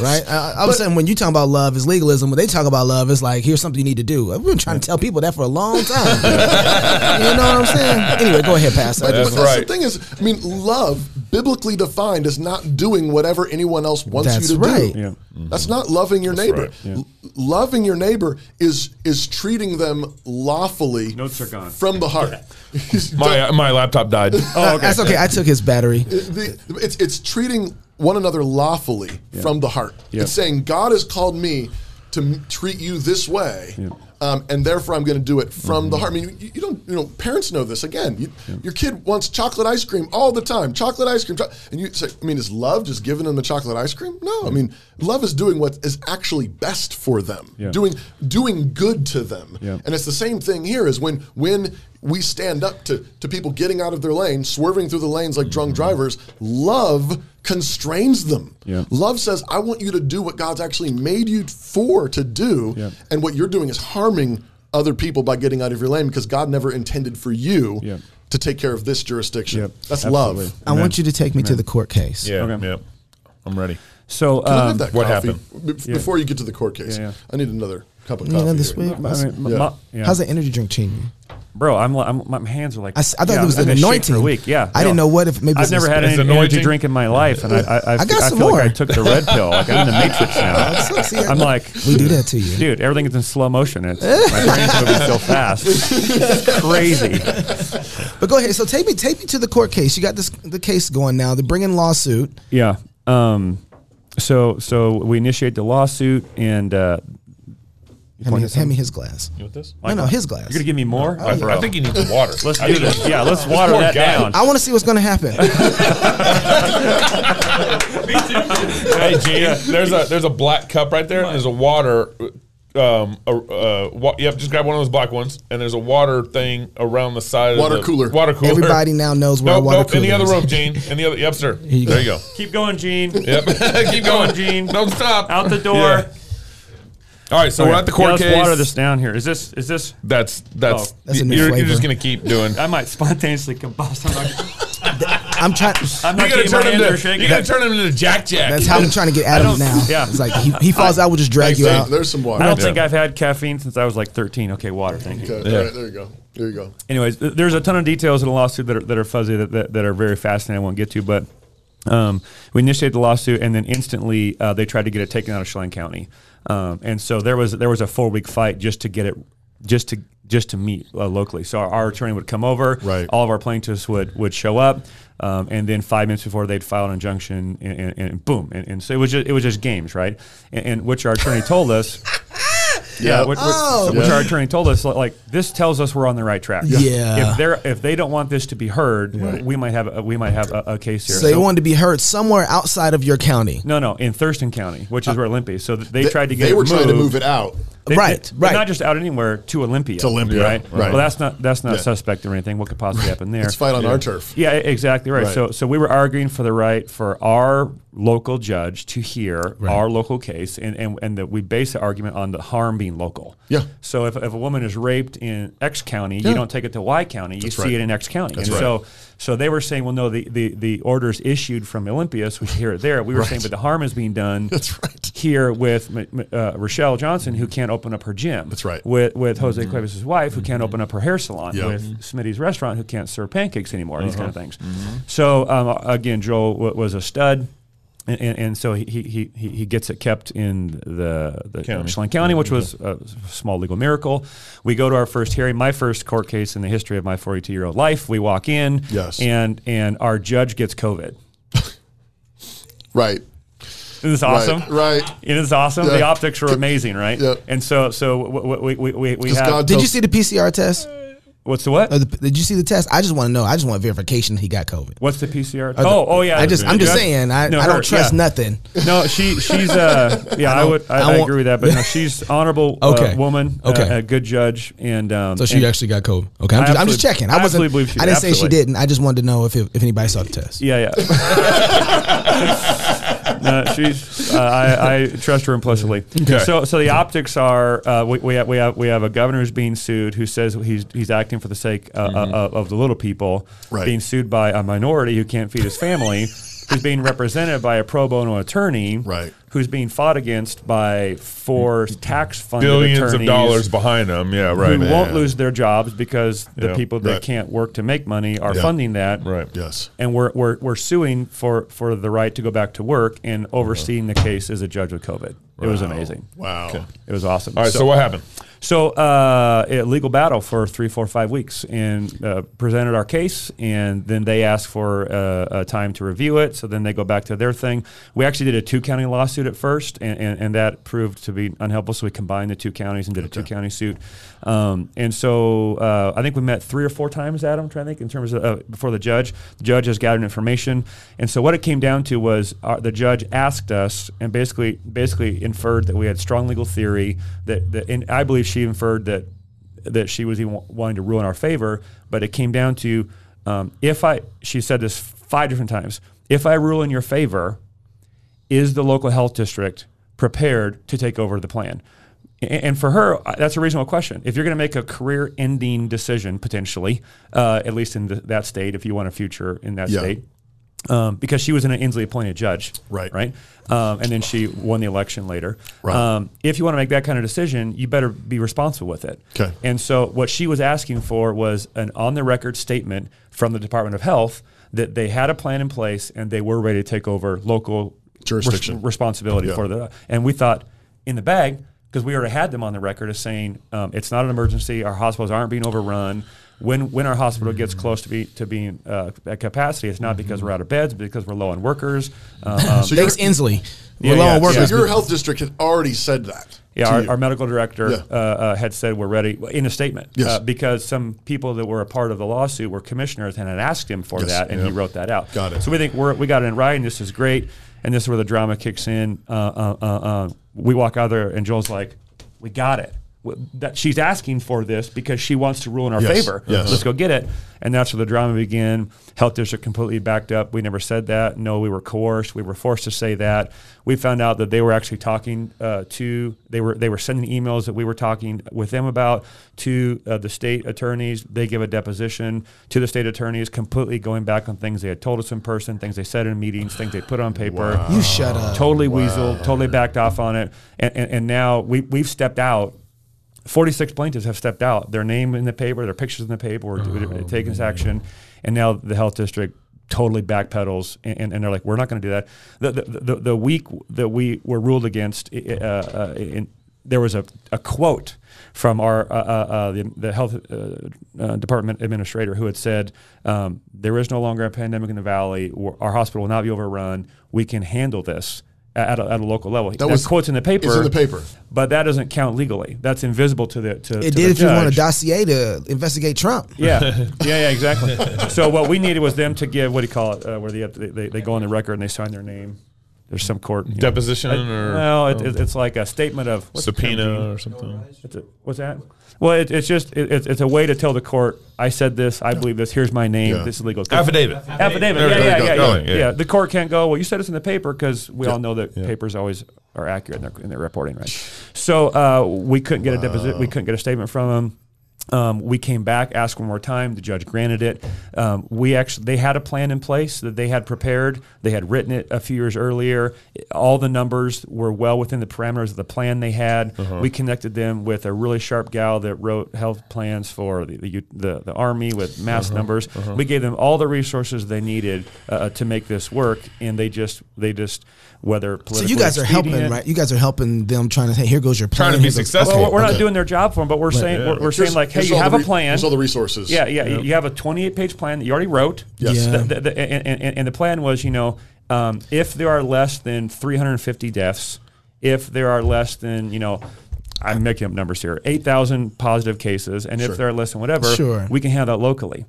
right? Uh, all of a sudden, when you talk about love is legalism, when they talk about love, it's like here's something you need to do. We've been trying to tell people that for a long time. you know what I'm saying? Anyway, go ahead, Pastor. But, That's but that's right. the thing is, I mean, love, biblically defined, as not doing whatever anyone else wants That's you to right. do. Yeah. Mm-hmm. That's not loving your neighbor. right. Yeah. L- loving your neighbor is is treating them lawfully Notes are gone. from the heart. My uh, my laptop died. Oh, okay. That's okay. I took his battery. The- it's it's treating one another lawfully from the heart. Yeah. It's saying God has called me to m- treat you this way, um, and therefore I'm going to do it from Mm-hmm. the heart. I mean, you, you don't, you know, parents know this. Again, you, your kid wants chocolate ice cream all the time, chocolate ice cream, cho- and you say, I mean, is love just giving them the chocolate ice cream? No, I mean, love is doing what is actually best for them, Yeah. doing doing good to them, Yeah. and it's the same thing here. Is when when we stand up to to people getting out of their lane, swerving through the lanes like drunk drivers. Love constrains them. Yeah. Love says, I want you to do what God's actually made you for to do. Yeah. And what you're doing is harming other people by getting out of your lane because God never intended for you Yeah. to take care of this jurisdiction. Yep. That's Absolutely. love. I want you to take me to the court case. Yeah, Okay. yeah. I'm ready. So Can I um, have that what coffee? happened? Be- Before you get to the court case, Yeah, yeah. I need another cup of You coffee. know, this here. week, I mean, Yeah. my, yeah. how's that energy drink cheating you? bro? I'm, li- I'm my hands are like I thought yeah, it was an anointing. for a week. Yeah, I didn't know what if maybe I've it's never had spirit. an It's energy anointing? drink in my life, and I I, I, I got I some feel more. like I took the red pill. Like I'm in the Matrix now. See, I'm like, we do that to you. dude, everything is in slow motion. It's my brain's moving so fast. It's crazy. But go ahead. So take me, take me to the court case. You got this the case going now. They're bringing lawsuit. Yeah. Um. So so we initiate the lawsuit, and uh, Hand me, hand me his glass. You want this? No, no, his glass. you're gonna give me more. I, I think he needs water. Let's do this. Yeah, let's water Poor that guy. down. I want to see what's going to happen. Hey, Gene, there's a there's a black cup right there. And there's a water. Um, a, uh, wa- yep, just grab one of those black ones, and there's a water thing around the side. Water of the, cooler. Water cooler. Everybody now knows where Nope, water nope. In the other room, Gene. In the other. Yep, sir. you there go. you go. Keep going, Gene. Yep. Keep going, going, Gene. Don't stop. Out the door. Yeah. All right, so we're at the court yeah, let's case. water this down here. Is this is this? That's that's. Oh. That's a new you're, you're flavor. just gonna keep doing. I might spontaneously combust. I'm not, I'm trying. I'm You not gotta getting my turn him hands are to. shaking. You gotta turn him into Jack Jack. That's how I'm trying to get Adam don't- now. yeah. It's like he, he falls out, we'll just drag you out. There's some water. I don't Yeah. think I've had caffeine since I was like 13. Okay, water. Thank you. Okay, Yeah. all right, there you go. There you go. anyways, th- there's a ton of details in the lawsuit that are, that are fuzzy that, that, that are very fascinating. I won't get to, but um, we initiated the lawsuit, and then instantly uh, they tried to get it taken out of Chelan County, um, and so there was there was a four week fight just to get it just to just to meet uh, locally. So our, our attorney would come over, Right. all of our plaintiffs would would show up. Um, and then five minutes before they'd file an injunction, and, and, and boom, and, and so it was just it was just games, right? And, and which our attorney told us, yeah, Yep. which, which- Oh. which Yeah. our attorney told us, like this tells us we're on the right track. Yeah. If they're if they don't want this to be heard, we might have a, we might have a, a case here. So they wanted to be heard somewhere outside of your county. no, no, in Thurston County, which is uh, where Olympia. is. So they, They, tried to get they it were trying to move it out. They- Right, they- right. Not just out anywhere to Olympia. To Olympia, right? right. Well, that's not that's not Yeah. suspect or anything. What could possibly happen there? Let's fight on our turf. Yeah, exactly right. Right. So, so we were arguing for the right for our local judge to hear our local case, and and, and that we base the argument on the harm being local. Yeah. So if, if a woman is raped in X county, Yeah. you don't take it to Y county. You That's see right. it in X county. That's and right. so so they were saying, well, no, the the the orders issued from Olympia, so we hear it there. We were Right. saying, but the harm is being done. That's right. Here with M- M- uh, Rochelle Johnson, who can't open up her gym. That's right. With with Jose Cuevas' wife, who can't open up her hair salon. Yeah. With Smitty's restaurant, who can't serve pancakes anymore. These kind of Uh-huh. things. So um, again, Joel w- was a stud. And, and, and so he, he, he, he gets it kept in the, the County. Chelan County, which was a small legal miracle. We go to our first hearing, my first court case in the history of my 42 year old life. We walk in, Yes. and and our judge gets COVID. Right. Isn't this awesome? Right. right. It is awesome. The optics are amazing, right? Yeah. And so, so w- w- we we we, we Does have. God Did you see the PCR test? What's the what? Or the, did you see the test? I just want to know. I just want verification he got COVID. What's the PCR? Or the- oh, oh yeah. I just, I'm just saying. I, No, I don't trust yeah. nothing. No, she she's uh yeah I, don't- would I, I I, agree with that, but no, she's honorable Okay. uh, woman, uh, Okay. a good judge, and um, So she and- actually got COVID. Okay, I'm, just, I'm just checking. I I wasn't. absolutely I did. didn't say she didn't. I just wanted to know if it, if anybody saw the test. Yeah, yeah. no, she's. Uh, I, I trust her implicitly. Okay. So, so the optics are uh, we, we have we have we have a governor who's being sued who says he's he's acting for the sake uh, uh, of the little people, Right. being sued by a minority who can't feed his family. Who's being represented by a pro bono attorney, Right. Who's being fought against by four tax-funded Billions attorneys of dollars behind them. Yeah, right. who won't lose their jobs because the Yeah. people that Right. can't work to make money are Yeah. funding that. Right. Yes. And we're, we're, we're suing for, for the right to go back to work and Uh-huh. overseeing the case as a judge with COVID. It was amazing. Wow. It was awesome. All right. So, what happened? So uh, a legal battle for three, four, five weeks, and uh, presented our case, and then they asked for uh, a time to review it. So then they go back to their thing. We actually did a two county lawsuit at first, and, and, and that proved to be unhelpful. So we combined the two counties and did a two county suit. Um, and so uh, I think we met three or four times, Adam. Trying to think in terms of uh, before the judge. The judge has gathered information, and so what it came down to was uh, the judge asked us, and basically basically inferred that we had strong legal theory that, that and I believe she inferred that that she was even wanting to rule in our favor. But it came down to um, if I she said this five different times. If I rule in your favor, is the local health district prepared to take over the plan? And for her, that's a reasonable question. If you're going to make a career-ending decision, potentially, uh, at least in the, that state, if you want a future in that Yeah. state, um, because she was an Inslee appointed judge, Right. Right, um, and then she won the election later. Right. Um, if you want to make that kind of decision, you better be responsible with it. 'Kay. And so, what she was asking for was an on-the-record statement from the Department of Health that they had a plan in place and they were ready to take over local Jurisdiction. res- responsibility Yeah. for the. And we thought in the bag because we already had them on the record as saying um, it's not an emergency. Our hospitals aren't being overrun. When when our hospital gets close to be to being uh, at capacity, it's not because we're out of beds, but because we're low on workers. Um, um, So Thanks, your- Inslee. We're low yeah, on workers. So your health district had already said that. Yeah, our, our medical director Yeah. uh, uh, had said we're ready in a statement Yes. uh, because some people that were a part of the lawsuit were commissioners and had asked him for Yes. that, and he wrote that out. Got it. So we think we're, we got it in writing. This is great, and this is where the drama kicks in. Uh, uh, uh, uh, we walk out there, and Joel's like, "We got it." W- That she's asking for this because she wants to rule in our Yes. favor. Yes. Let's go get it. And that's where the drama began. Health district completely backed up. We never said that. No, we were coerced. We were forced to say that. We found out that they were actually talking uh, to they were they were sending emails that we were talking with them about to uh, the state attorneys. They give a deposition to the state attorneys, completely going back on things they had told us in person, things they said in meetings, things they put on paper. You shut up. Totally weasel, totally backed off on it, and, and, and now we we've stepped out 46 plaintiffs have stepped out. Their name in the paper, their pictures in the paper, we're, we're taking action. And now the health district totally backpedals and, and, and they're like, we're not going to do that. The, the, the, the week that we were ruled against, uh, uh, in, there was a, a quote from our uh, uh, uh, the, the health uh, uh, department administrator who had said, um, "There is no longer a pandemic in the valley. Our hospital will not be overrun. We can handle this at a, at a local level." That, was- quote's in the paper. it's in the paper. but that doesn't count legally. That's invisible to the to, to It the did if you want a dossier to investigate Trump. Yeah, yeah, yeah, exactly. so what we needed was them to give what do you call it, uh, where they, they they they go on the record and they sign their name. There's some court you know. Deposition Uh, or no, it, it, it's like a statement of what's the term, Gene? subpoena or something. It's a, what's that? Well, it, it's just it, it's, it's a way to tell the court I said this, I believe this. Here's my name. Yeah. This is legal. Affidavit. Affidavit. There Yeah, yeah, yeah, yeah, yeah. yeah. The court can't go. Well, you said it's in the paper because we Yeah. all know that papers always are accurate in their, in their reporting, right? So uh, we couldn't get a deposit. We couldn't get a statement from them. Um, we came back, asked one more time. The judge granted it. Um, we actually they had a plan in place that they had prepared. They had written it a few years earlier. All the numbers were well within the parameters of the plan they had. We connected them with a really sharp gal that wrote health plans for the the, the, the army with mass numbers. We gave them all the resources they needed uh, to make this work, and they just they just whether political. So you guys are helping, right? You guys are helping them trying to say, here goes your plan. Trying to be Here goes- successful. Well, we're not Okay. doing their job for them, but we're saying yeah. we're, we're saying like, hey, you have the a plan. Here's all the resources. Yeah, yeah. You have a 28 page plan that you already wrote. Yes. Yeah. The- the- the- and, and, and the plan was, you know, um, if there are less than 350 deaths, if there are less than, you know, I'm making up numbers here, 8,000 positive cases, and Sure. if there are less than whatever, Sure. we can handle that locally.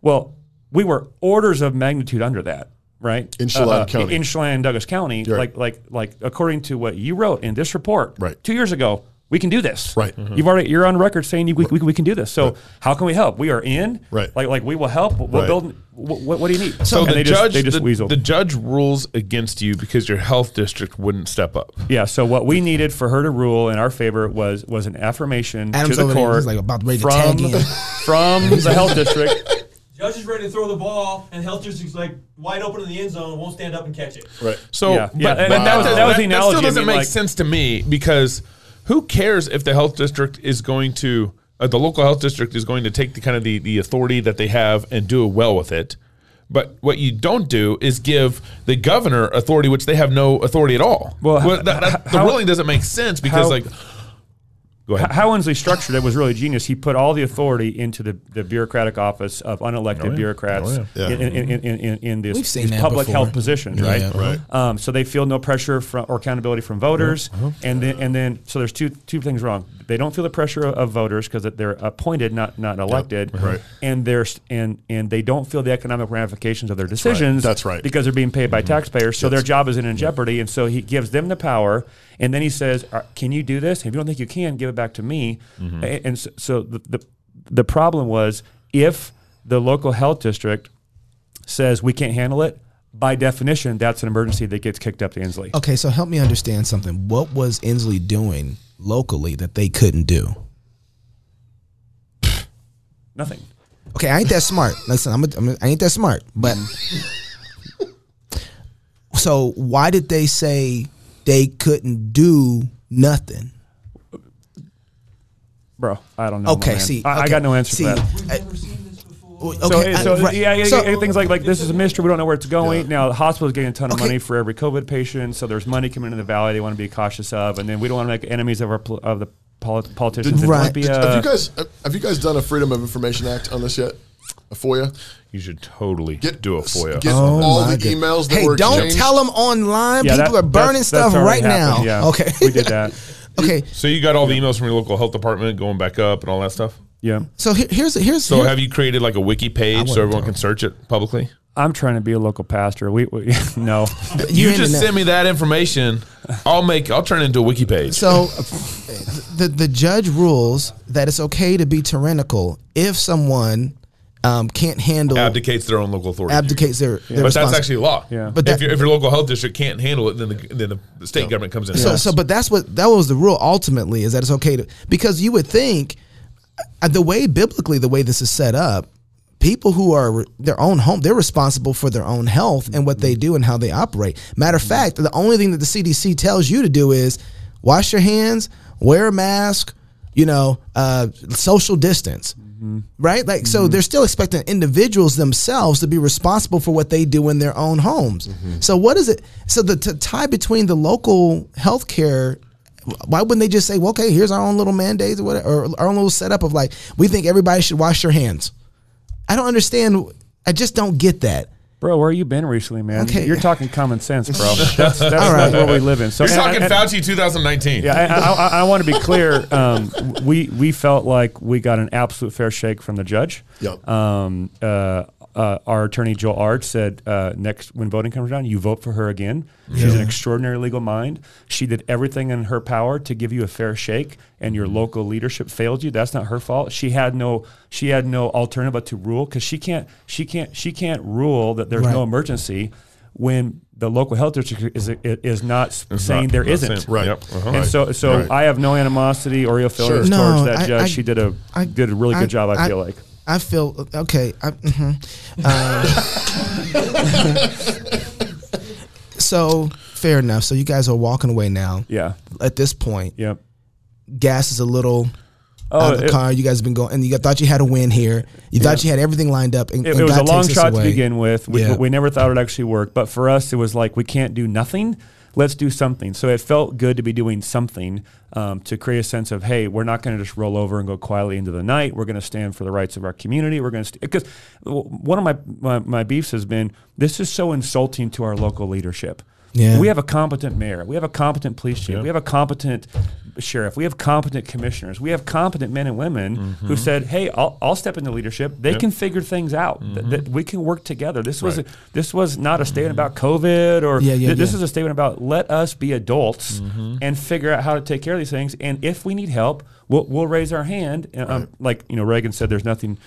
Well, we were orders of magnitude under that, right? In Chelan uh, uh, County. In Chelan, Douglas County, Right. like like like according to what you wrote in this report, Right. two years ago, we can do this. Right. You've already you're on record saying you, we, we, we can do this. So how can we help? We are in. Right. Like like we will help. We'll Right. build. What, what do you need? So And the they judge, just, they just the, the judge rules against you because your health district wouldn't step up. yeah. So what we needed for her to rule in our favor was was an affirmation Adam's to the court like about ready to from tag in. from the health district. Judge is ready to throw the ball, and health district's like wide open in the end zone, won't stand up and catch it. Right. So, Yeah, but, yeah, but and that, that was- that was the that still doesn't mean, make like- sense to me because who cares if the health district is going to uh, the local health district is going to take the kind of the, the authority that they have and do well with it. But what you don't do is give the governor authority, which they have no authority at all. Well, that, that, h- the how- ruling doesn't make sense because how- like Go ahead. How Inslee structured it was really genius. He put all the authority into the, the bureaucratic office of unelected Oh, yeah. bureaucrats Oh, yeah. in, in, in, this, these public before. health positions, Yeah, right? yeah. Right. Um, so they feel no pressure from or accountability from voters, Uh-huh. and then and then so there's two two things wrong. They don't feel the pressure of, of voters because they're appointed, not not elected, right. And they're and and they don't feel the economic ramifications of their decisions. That's right. Because they're being paid by Mm-hmm. taxpayers, so their job isn't in jeopardy. And so he gives them the power, and then he says, "Uh, "Can you do this? If you don't think you can, give it back to me." Mm-hmm. And so, so the, the the problem was if the local health district says we can't handle it, by definition, that's an emergency that gets kicked up to Inslee. Okay, so help me understand something. What was Inslee doing locally that they couldn't do? Nothing. Okay, I ain't that smart. Listen, I'm, a, I'm a, I ain't that smart. But so why did they say they couldn't do nothing? Bro, I don't know. my Okay, man. see, I, I got no answer see, for that. We've never seen this before. Okay, So, I- so right. yeah, yeah, So- things like like this is a mystery. We don't know where it's going. Yeah. Now the hospital's getting a ton of Okay. money for every COVID patient, so there's money coming into the valley. They want to be cautious of, and then we don't want to make enemies of our of the polit- politicians. It Right. might Did- uh, have you guys have you guys done a Freedom of Information Act on this yet? A FOIA? You should totally Get do a FOIA. Get Oh all the God. emails that hey, were don't exchanged. tell them online. yeah, People that- are burning that's- stuff that's right happened. now. Yeah, Okay. we did that. okay. so you got all the emails from your local health department going back up and all that stuff. Yeah, So here's here's So here- have you created like a wiki page so everyone can search it publicly? I'm trying to be a local pastor. We, we no. You, handing just send me that information. I'll make. I'll turn it into a wiki page. So the the judge rules that it's okay to be tyrannical if someone um, can't handle abdicates their own local authority. abdicates their, their but that's actually law. Yeah. But But that- if, your, if your local health district can't handle it, then the, then the state government comes in. So, so, but that's what that was the rule ultimately is that it's okay to because you would think uh, the way biblically the way this is set up, people who are their own home they're responsible for their own health and what they do and how they operate. Matter of fact, the only thing that the CDC tells you to do is wash your hands, wear a mask, you know, uh, social distance. Mm-hmm. Right? Like, so mm-hmm. they're still expecting individuals themselves to be responsible for what they do in their own homes. Mm-hmm. So, what is it? So, the tie between the local healthcare, why wouldn't they just say, well, okay, here's our own little mandates or whatever, or our own little setup of like, we think everybody should wash their hands? I don't understand. I just don't get that. Bro, where you been recently, man? Okay. You're talking common sense, bro. That's, that's, All right. that's where we live in. So You're and- talking and- Fauci 2019. Yeah, I, I, I, I want to be clear. Um, we we felt like we got an absolute fair shake from the judge. Yep. Um, uh, uh, our attorney Joel Ard said uh, next when voting comes around, you vote for her again. She's an extraordinary legal mind. She did everything in her power to give you a fair shake, and your local leadership failed you. That's not her fault. She had no she had no alternative but to rule because she can't she can't she can't rule that there's no emergency when the local health district is is not saying not- there not isn't. saying- Right. Yep. Uh-huh. And so, so Right. I have no animosity or ill feelings Sure. No, towards that I- judge. I- she did a I- did a really good I- job. I, feel like. I feel okay. I, mhm. Um, so fair enough. So you guys are walking away now. Yeah. At this point, Yep. gas is a little Oh, out of the it- car. You guys have been going, and you thought you had a win here. You thought you had everything lined up, and, It, and it was God a long shot to begin with. We, Yeah. we never thought it would actually work, but for us, it was like we can't do nothing. Let's do something. So it felt good to be doing something um, to create a sense of, hey, we're not going to just roll over and go quietly into the night. We're going to stand for the rights of our community. We're going to because one of my, my my beefs has been this is so insulting to our local leadership. Yeah. We have a competent mayor. We have a competent police chief. We have a competent sheriff. We have competent commissioners. We have competent men and women Mm-hmm. who said, "Hey, I'll, I'll step into leadership. They can figure things out. Mm-hmm. That, we can work together." This was a, this was not a statement about COVID or Yeah, yeah, th- this yeah. is a statement about let us be adults Mm-hmm. and figure out how to take care of these things. And if we need help, we'll, we'll raise our hand. And, um, like you know, Reagan said, "There's nothing."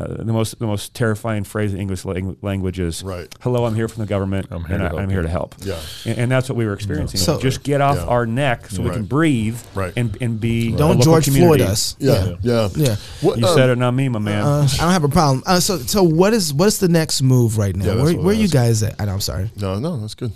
Uh, the most the most terrifying phrase in English lang- language is Right. "Hello, I'm here from the government, I'm here and I, I'm here to help." Yeah. and, and that's what we were experiencing. So- just get off Yeah. our neck so we can breathe Right. and, and be Don't local George community. Floyd us. Yeah, yeah, Yeah. What, You um, said it, not me, my man. Uh, I don't have a problem. Uh, so, so what is what's the next move right now? Yeah, where what where I you guys at? I know. I'm sorry. No, no, that's good.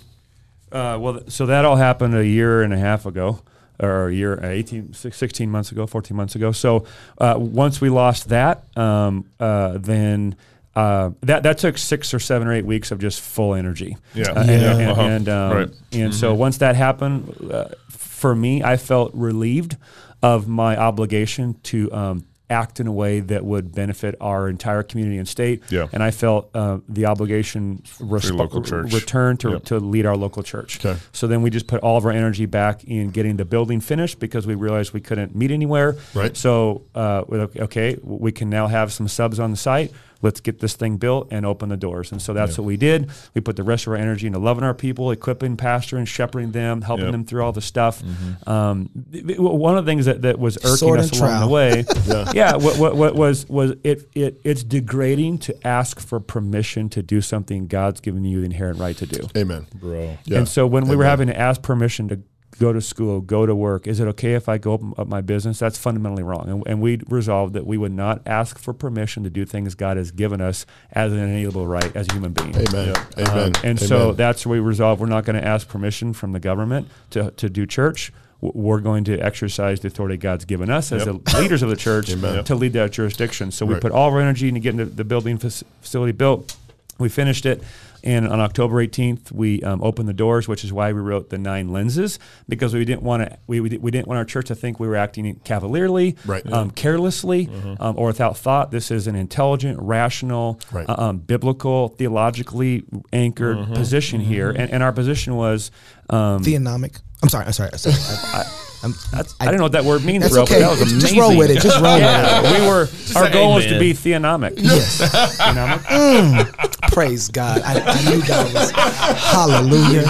Uh, well, th- so that all happened a year and a half ago, or a year, uh, 18, 16 months ago, 14 months ago. So uh, once we lost that, um, uh, then uh, that that took six or seven or eight weeks of just full energy. Yeah. Uh, and Yeah. and, Uh-huh. and, um, Right. and so once that happened, uh, for me, I felt relieved. of my obligation to um, act in a way that would benefit our entire community and state. Yeah. And I felt uh, the obligation resp- return to, Yep. to lead our local church. Okay. So then we just put all of our energy back in getting the building finished because we realized we couldn't meet anywhere. Right. So uh, okay, we can now have some subs on the site. Let's get this thing built and open the doors. And so that's what we did. We put the rest of our energy into loving our people, equipping, pastoring, shepherding them, helping Yep. them through all the stuff. Um, th- th- one of the things that, that was irking Sword us and along the way, yeah, what, what, what was was it, it it's degrading to ask for permission to do something God's given you the inherent right to do. Amen. bro. Yeah. And so when we were having to ask permission to go to school, go to work, is it okay if I go open up my business? That's fundamentally wrong. And, and we resolved that we would not ask for permission to do things God has given us as an inalienable right as a human being. Amen. Amen. Um, and so that's where we resolved we're not going to ask permission from the government to, to do church. We're going to exercise the authority God's given us as Yep. the leaders of the church Amen. to lead that jurisdiction. So we Right. put all of our energy into getting the, the building facility built. We finished it, and on October 18th, we um, opened the doors, which is why we wrote the nine lenses because we didn't want to we, we, we didn't want our church to think we were acting cavalierly, Right. um, carelessly, um, or without thought. This is an intelligent, rational, Right. uh, um, biblical, theologically anchored position here, and, and our position was. Um, Theonomic. I'm sorry. I'm sorry. I'm sorry. I, I'm, that's, I, don't know what that word means, That's bro. okay. But that was Just- amazing. just roll with it. Just roll with yeah, we were. our say goal was to be theonomic. Yes. Theonomic? Mm. Praise God. I, I knew God was. Hallelujah.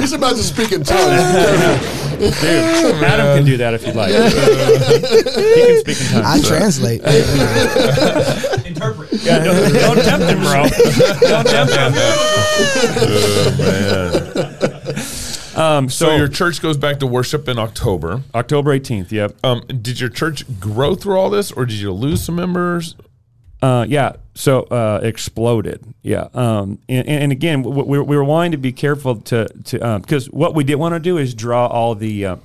He's about to speak in tongues. Dude, Adam can do that if you'd like. he can speak in tongues. I tongues. translate. Interpret. Yeah, don't, don't tempt him, oh, bro. Don't tempt him. Um, so, So your church goes back to worship in October. October 18th, yep. Um, did your church grow through all this, or did you lose some members? Uh, yeah, so uh, exploded. Yeah, um, and, and and again, w- we, we were wanting to be careful to to because what we didn't want to do is draw all the uh,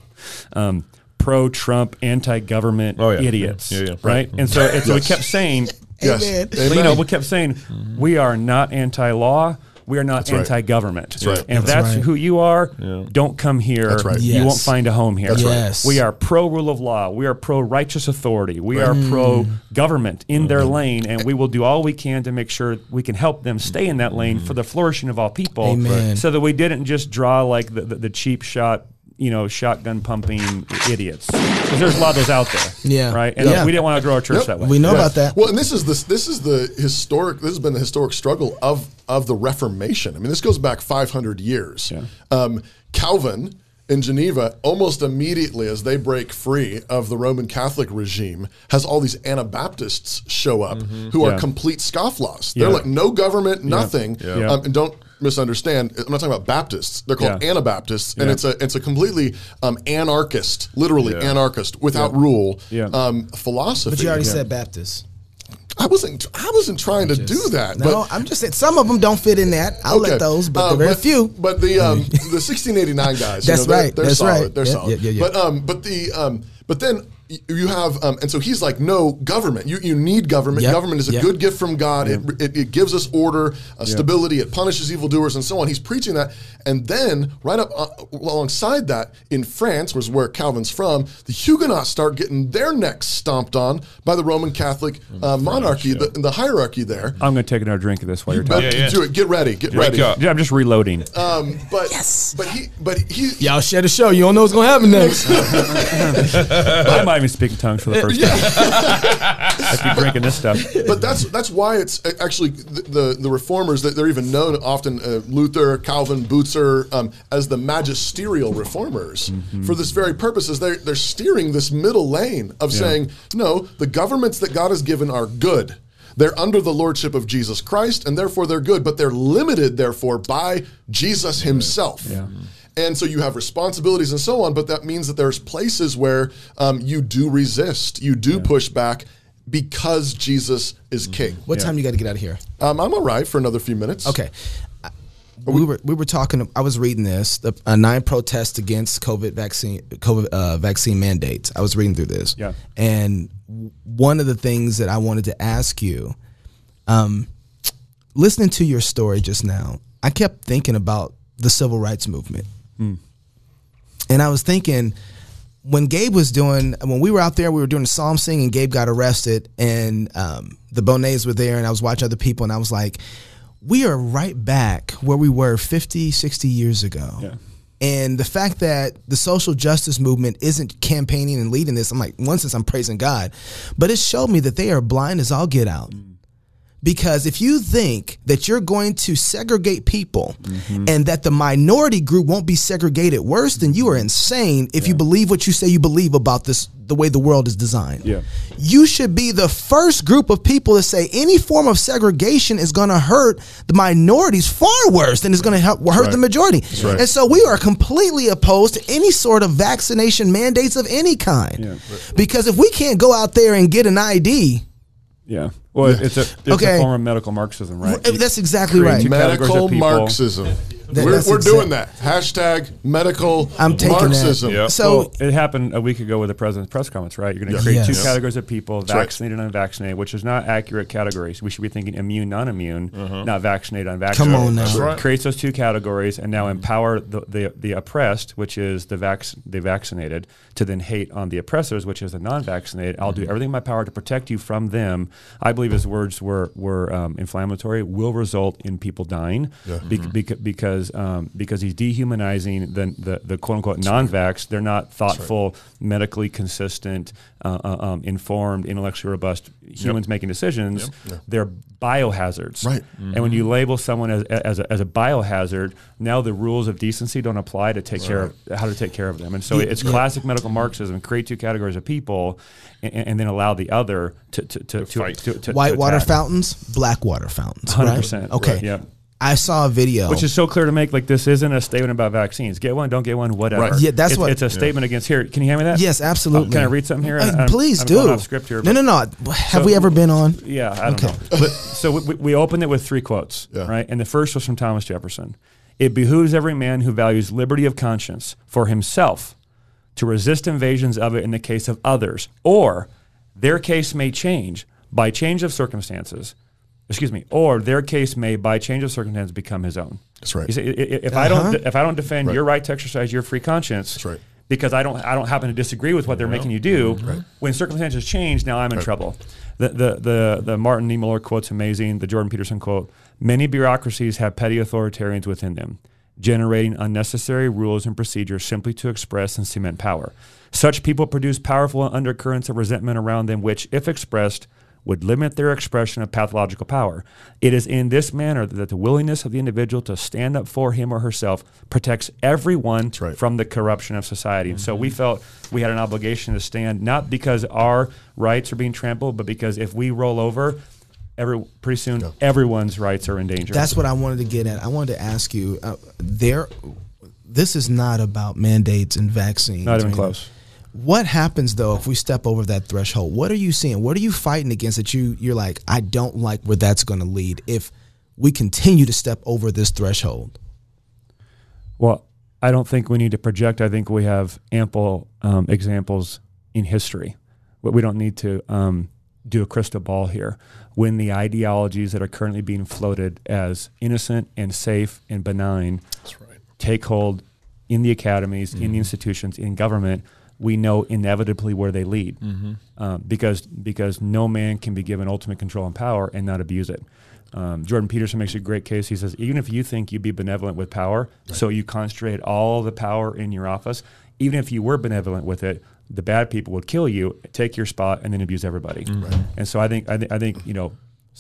um, pro-Trump, anti-government Oh, yeah. idiots, Yeah, yeah, yeah. right? And so and so we kept saying, Yes. Amen. Amen. you know, we kept saying we are not anti-law. We are not right. anti-government. That's right. And if That's that's right. who you are, don't come here. That's right. You Yes. won't find a home here. That's right. Yes. We are pro rule of law. We are pro righteous authority. We are Mm. pro government in their Mm-hmm. lane, and we will do all we can to make sure we can help them stay in that lane for the flourishing of all people. Amen. Right. So that we didn't just draw like the, the, the cheap shot, you know, shotgun pumping idiots. Because there's a lot of those out there. Yeah. Right. And Yeah. we didn't want to grow our church Yep. that way. We know Yeah. about that. Well, and this is this this is the historic. This has been the historic struggle of of the Reformation. I mean, this goes back 500 years. Yeah. Um, Calvin in Geneva, almost immediately as they break free of the Roman Catholic regime, has all these Anabaptists show up who are complete scofflaws. They're Yeah. like no government, nothing. Yeah. Um, and don't misunderstand. I'm not talking about Baptists. They're called Yeah. Anabaptists, and Yeah. it's a it's a completely um, anarchist, literally Yeah. anarchist, without rule Yeah. um, philosophy. But you already said Baptist. I wasn't. I wasn't trying to do that. No, but, I'm just saying some of them don't fit in that. I'll okay. let those, but Uh, there are very but, few. But the um, the 1689 guys. you That's know, they're, right, They're that's solid. right. They're Yeah, solid. yeah, yeah, yeah. But um, but the um, but then y- you have um, and so he's like, no government. You you need government. Yep, Government is a yep. good gift from God. It, it, it gives us order, uh, stability. It punishes evildoers and so on. He's preaching that, and then right up uh, alongside that, in France, was where Calvin's from, the Huguenots start getting their necks stomped on by the Roman Catholic uh, monarchy, the, the hierarchy there. I'm going to take another drink of this while you're talking. Yeah, yeah. do it. Get ready. Get Wake ready. Yeah, I'm just reloading. Um, but but he but he Y'all share the show. You don't know what's gonna happen next. Might even speak in tongues for the first time. I keep drinking this stuff. but that's that's why it's uh, actually the the, the reformers that they're even known often uh, Luther, Calvin, Bucer um, as the magisterial reformers for this very purpose. Is they're they're steering this middle lane of saying no, the governments that God has given are good. They're under the lordship of Jesus Christ, and therefore they're good, but they're limited, therefore, by Jesus Himself. Yeah. And so you have responsibilities and so on, but that means that there's places where um, you do resist, you do push back because Jesus is king. What time you got to get out of here? Um, I'm all right for another few minutes. Okay. I- We were we were talking. I was reading this. The uh, nine protests against COVID vaccine COVID uh, vaccine mandates. I was reading through this. Yeah. And one of the things that I wanted to ask you, um, listening to your story just now, I kept thinking about the civil rights movement, and I was thinking, when Gabe was doing when we were out there, we were doing the psalm singing. and Gabe got arrested, and um, the Bonets were there, and I was watching other people, and I was like, we are right back where we were 50, 60 years ago. Yeah. And the fact that the social justice movement isn't campaigning and leading this, I'm like, one sense I'm praising God, but it showed me that they are blind as all get out. Because if you think that you're going to segregate people mm-hmm. and that the minority group won't be segregated worse, then you are insane if you believe what you say you believe about this the way the world is designed. Yeah. You should be the first group of people to say any form of segregation is going to hurt the minorities far worse than it's going to help hurt right. the majority. right. And so we are completely opposed to any sort of vaccination mandates of any kind. Yeah. Because if we can't go out there and get an ID, Yeah. Well, it's a it's Okay. a form of medical Marxism, right? That's exactly right. two categories Medical of. Marxism. That- we're we're doing that. Hashtag medical I'm taking that. Marxism. Yep. so Well, it happened a week ago with the president's press conference, right? You're going to create Yes. two Yes. categories of people, right. vaccinated and unvaccinated, which is not accurate categories. We should be thinking immune, non-immune, mm-hmm. not vaccinated, unvaccinated. Come on now. That's right. Creates those two categories and now empower the, the, the oppressed, which is the vac- the vaccinated, to then hate on the oppressors, which is the non-vaccinated. I'll do mm-hmm. everything in my power to protect you from them. I believe his words were were um, inflammatory. Will result in people dying be- mm-hmm. beca- because um, because he's dehumanizing the, the, the quote unquote non-vax. They're not thoughtful, medically consistent, uh, uh, um, informed, intellectually robust humans making decisions. They're biohazards. Right. And when you label someone as, as, a, as a biohazard, now the rules of decency don't apply to take care of how to take care of them. And so it's classic medical Marxism: create two categories of people, and, and then allow the other to to to, to, fight. to, to- to white water fountains, black water fountains. 100%, Right? Okay. right, yep. I saw a video. Which is so clear to make. Like this isn't a statement about vaccines. Get one, don't get one, whatever. Right. Yeah, that's it's, what- it's a statement against. Here, can you hand me that? yes, absolutely. Uh, can I read something here? Uh, I'm- please I'm do. going off script here, no, no, no. Have So- we ever been on? Yeah, I don't Okay. know. But, so we, we opened it with three quotes, Yeah. right? And the first was from Thomas Jefferson. It behooves every man who values liberty of conscience for himself to resist invasions of it in the case of others, or their case may change by change of circumstances. Excuse me, or their case may, by change of circumstances, become his own. That's right. You see, i- i- if I don't, uh-huh. if I don't defend your right to exercise your free conscience, That's right. because I don't I don't happen to disagree with what they're making you do. Mm-hmm. When circumstances change, now I'm in trouble. The, the the the Martin Niemöller quote's amazing. The Jordan Peterson quote: Many bureaucracies have petty authoritarians within them, generating unnecessary rules and procedures simply to express and cement power. Such people produce powerful undercurrents of resentment around them, which, if expressed, would limit their expression of pathological power. It is in this manner that the willingness of the individual to stand up for him or herself protects everyone right. from the corruption of society. And so we felt we had an obligation to stand, not because our rights are being trampled, but because if we roll over, every pretty soon everyone's rights are in danger. That's what I wanted to get at. I wanted to ask you. Uh, there, this is not about mandates and vaccines. not even I mean, close. What happens though if we step over that threshold? What are you seeing? What are you fighting against that you you're like I don't like where that's going to lead if we continue to step over this threshold? Well, I don't think we need to project. I think we have ample um, examples in history. But we don't need to um, do a crystal ball here. When the ideologies that are currently being floated as innocent and safe and benign take hold in the academies, in the institutions, in government, we know inevitably where they lead, um, because because no man can be given ultimate control and power and not abuse it. Um, Jordan Peterson makes a great case. He says, even if you think you'd be benevolent with power, so you concentrate all the power in your office, even if you were benevolent with it, the bad people would kill you, take your spot, and then abuse everybody. And so I think I, th- I think you know,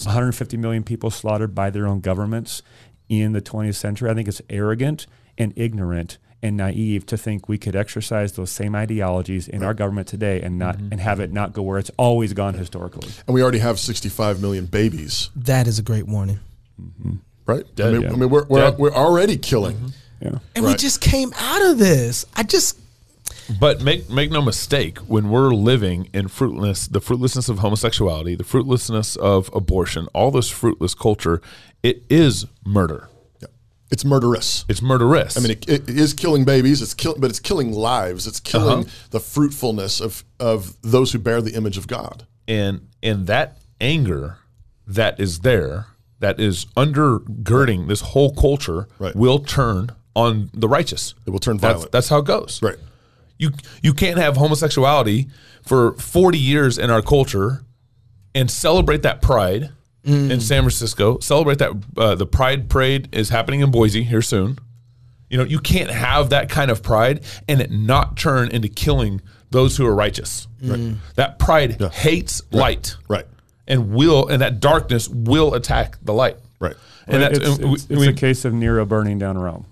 150 million people slaughtered by their own governments in the 20th century. I think it's arrogant and ignorant and naive to think we could exercise those same ideologies in our government today and not mm-hmm. and have it not go where it's always gone historically. And we already have 65 million babies, That is a great warning. Mm-hmm. right? I mean, yeah. I mean we're, we're, Dead. we're already killing. Yeah. And we just came out of this. I just But make make no mistake, when we're living in fruitless, the fruitlessness of homosexuality, the fruitlessness of abortion, all this fruitless culture, it is murder. It's murderous. It's murderous. I mean, it, it is killing babies. It's kill, but it's killing lives. It's killing Uh-huh. the fruitfulness of of those who bear the image of God. and and that anger that is there, that is undergirding this whole culture, Right. will turn on the righteous. It will turn That's, violent. that's how it goes. Right. You you can't have homosexuality for 40 years in our culture and celebrate that pride in San Francisco. Celebrate that uh, the Pride Parade is happening in Boise here soon. You know, you can't have that kind of pride and it not turn into killing those who are righteous. That pride hates light, Right. And will and that darkness will attack the light, Right. And Right, that's it's, and we- it's, it's we- a case of Nero burning down Rome.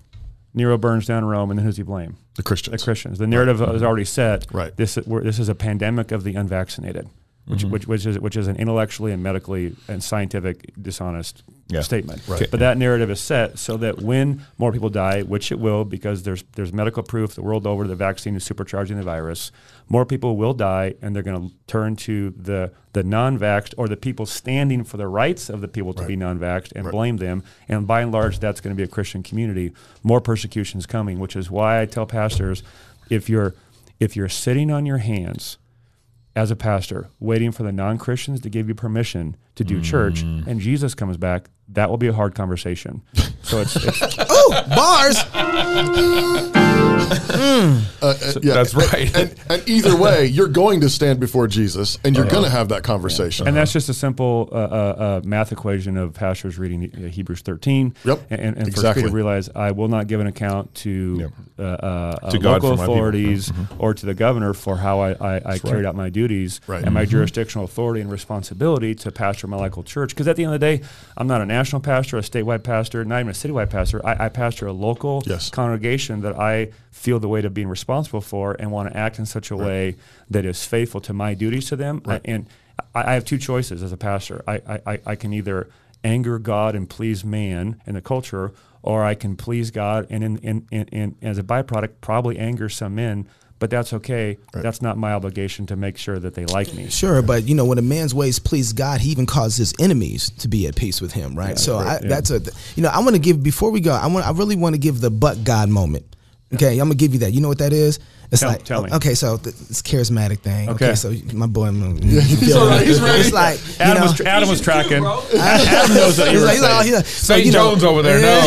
Nero burns down Rome, and then who's he blame? The Christians. The Christians. The narrative is already set. Right. This this is a pandemic of the unvaccinated, which Mm-hmm. which which is which is an intellectually and medically and scientific dishonest Yeah. statement. Right. But that narrative is set so that when more people die, which it will, because there's there's medical proof the world over the vaccine is supercharging the virus. More people will die, and they're going to turn to the the non-vaxxed or the people standing for the rights of the people to be non-vaxxed and blame them. And by and large, that's going to be a Christian community. More persecution is coming, which is why I tell pastors, if you're if you're sitting on your hands as a pastor, waiting for the non Christians to give you permission to do church, mm. and Jesus comes back, that will be a hard conversation. So it's, it's Oh, bars. Uh, uh, yeah. That's right. And, and either way, you're going to stand before Jesus, and you're going to have that conversation. and that's just a simple uh, uh, uh, math equation of pastors reading uh, Hebrews 13. Yep, And, and, and exactly. First Peter realize I will not give an account to uh, uh, uh, To God local for my people. authorities or to the governor for how I, I, I carried out my duties Right. and my jurisdictional authority and responsibility to pastor my local church. Because at the end of the day, I'm not a national pastor, a statewide pastor, not even a citywide pastor. I, I pastor a local Yes. congregation that I feel the weight of being responsible for and want to act in such a way that is faithful to my duties to them. And I, I have two choices as a pastor. I, I- I, I can either anger God and please man and the culture, or I can please God and in, in, in, in as a byproduct probably anger some men. But that's okay. That's not my obligation to make sure that they like me. Sure, but you know when a man's ways please God, he even causes his enemies to be at peace with him, right? so I, that's a, you know, I want to give before we go. I want, I really want to give the but God moment. Okay, I'm gonna give you that. You know what that is? It's Tell- like tell me. okay, so th- it's charismatic thing. Okay, Okay. so my boy, he's all right, he's ready. It's like you Adam know, was, tra- Adam was tracking. bro. Adam knows what you he's like, he's like, oh, saying. he's like- so, St. you know- Jones over there. Yeah.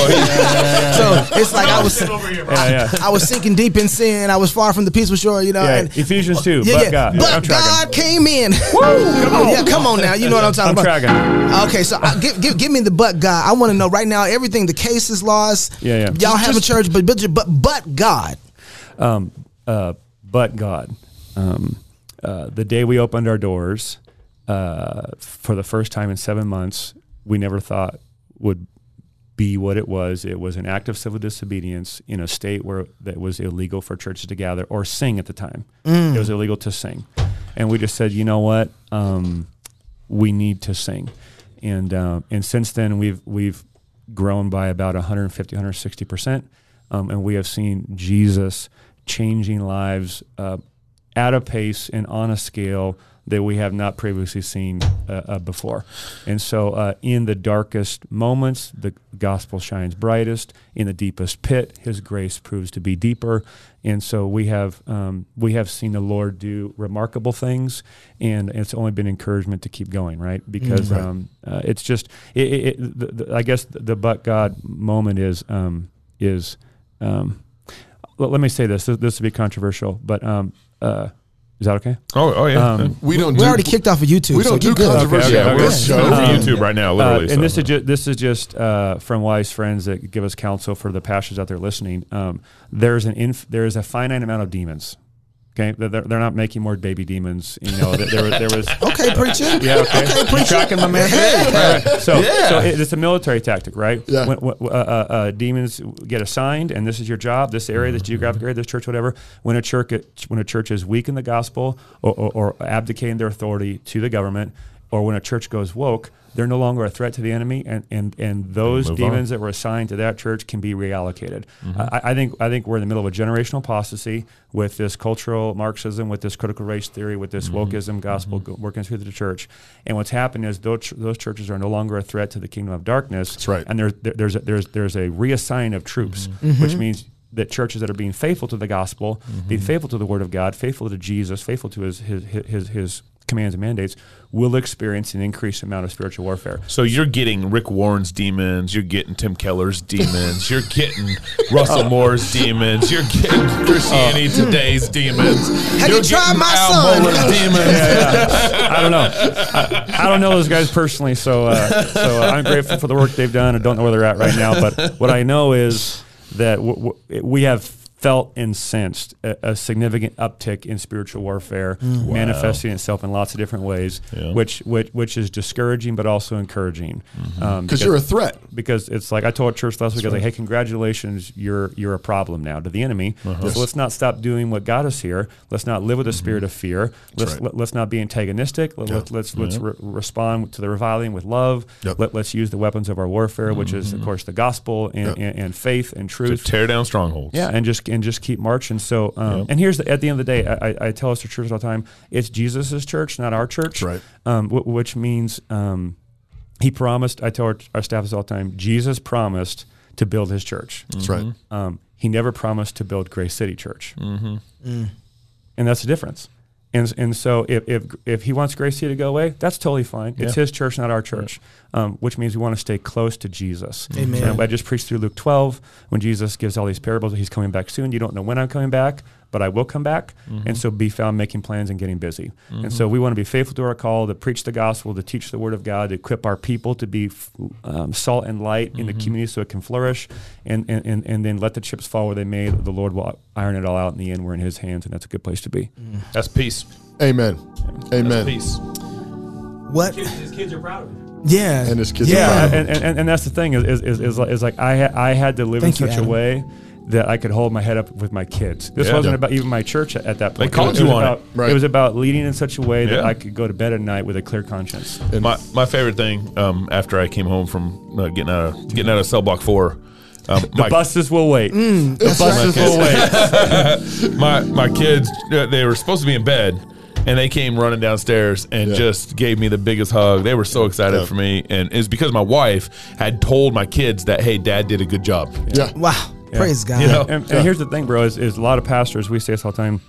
No, So it's like I was, Yeah, yeah. I was sinking deep in sin. I was far from the peaceful shore. You know, Yeah, and Ephesians 2, Yeah, but yeah. God. But I'm. God came in. come on. Yeah, come on now. You know what I'm talking I'm about. tracking. Okay, so uh, give, give give me the but God. I want to know right now everything. The case is lost. Yeah, yeah. Y'all have a church, but but but but God. um, uh, but God. Um, uh, the day we opened our doors uh, for the first time in seven months, we never thought would be what it was. It was an act of civil disobedience in a state where that was illegal for churches to gather or sing at the time. It was illegal to sing, and we just said, you know what, um, we need to sing, and um, and since then we've we've grown by about 150, 160 percent, um, and we have seen Jesus changing lives uh, at a pace and on a scale that we have not previously seen uh, uh, before. And so, uh, in the darkest moments, the gospel shines brightest. In the deepest pit, His grace proves to be deeper. And so, we have um, we have seen the Lord do remarkable things, and it's only been encouragement to keep going, right? Because um, uh, it's just, it, it, it, the, the, I guess, the but God moment is um, is. Um, let, let me say this. This, this will be controversial, but um, uh, is that okay? Oh, oh yeah. Um, we don't. We do, already kicked off of YouTube. We don't you're do good. controversy yeah, on we're, this we're show. for Um, YouTube right now, literally. Uh, so. and this is ju- this is just uh, from wise friends that give us counsel for the pastors out there listening. Um, there's an inf- there is a finite amount of demons. Okay, they're, they're not making more baby demons. You know, there, there, was- Okay, preacher. yeah, okay. Okay, preacher. tracking my man? Hey. Right. So, Yeah. so it's a military tactic, right? Yeah. When, when, uh, uh, uh, demons get assigned, and this is your job, this area, this geographic area, this church, whatever. When a church, when a church is weak in the gospel or, or, or abdicating their authority to the government, or when a church goes woke, they're no longer a threat to the enemy, and and, and those Move on. demons that were assigned to that church can be reallocated. Mm-hmm. I, I think I think we're in the middle of a generational apostasy with this cultural Marxism, with this critical race theory, with this mm-hmm. wokeism gospel go- working through the church. And what's happened is those, ch- those churches are no longer a threat to the kingdom of darkness. That's right. And there, there, there's a, there's there's a reassign of troops, which means that churches that are being faithful to the gospel, being faithful to the word of God, faithful to Jesus, faithful to his his his his commands and mandates, will experience an increased amount of spiritual warfare. So you're getting Rick Warren's demons, you're getting Tim Keller's demons, you're getting Russell Moore's demons, you're getting Christianity Today's demons. Have you're you tried getting my Al son? Mohler's demons. I don't know. I, I don't know those guys personally, so uh, so I'm grateful for the work they've done. I don't know where they're at right now, but what I know is that w- w- we have felt and sensed a, a significant uptick in spiritual warfare, manifesting itself in lots of different ways, Yeah. which, which which is discouraging but also encouraging. Um, Because you're a threat. because it's like I told church last week, I was like, "Hey, congratulations, you're you're a problem now to the enemy. Uh-huh. So let's not stop doing what got us here. Let's not live with a spirit of fear. Let's right. let, let's not be antagonistic. Let, us let's let's re- respond to the reviling with love. Yep. Let, let's use the weapons of our warfare, which is of course the gospel and, and, and faith and To truth. tear down strongholds. Yeah, and just and just keep marching. So, um, and here's the, at the end of the day, I, I- I tell us to church all the time: it's Jesus' church, not our church. right. Um, wh- which means um, he promised. I tell our, our staff this all the time: Jesus promised to build his church. That's right. Um, he never promised to build Grace City Church, and that's the difference. And, and so if, if if he wants Grace City to go away, that's totally fine. It's his church, not our church. Um, which means we want to stay close to Jesus. Amen. And I just preached through Luke 12 when Jesus gives all these parables. He's coming back soon. You don't know when I'm coming back, but I will come back. And mm-hmm. so be found making plans and getting busy. And so mm-hmm. we want to be faithful to our call to preach the gospel, to teach the word of God, to equip our people to be um, salt and light in the mm-hmm. community so it can flourish. And, and, and, and then let the chips fall where they may. The Lord will iron it all out in the end. We're in his hands, and that's a good place to be. Mm. That's peace. Amen. That's Amen. peace. What? Kids, his kids are proud of him. Yeah. And his kids. Yeah. and, and, and, and that's the thing is, is, is, is like, is like I, ha- I had to live Thank in such Adam. a way that I could hold my head up with my kids. This Yeah. wasn't Yeah. about even my church at, at that point. called it was, you was on about, it. Right. It was about leading in such a way that Yeah. I could go to bed at night with a clear conscience. My my favorite thing um, after I came home from uh, getting out of getting out of cell block four. Um, The my, buses will wait. Mm, the buses will wait. my my kids uh, they were supposed to be in bed and they came running downstairs and Yeah. just gave me the biggest hug they were so excited Yeah. for me and it's because my wife had told my kids that hey dad did a good job Yeah. Wow. Praise God. You know? And, and here's the thing, bro, is, is a lot of pastors, we say this all the time.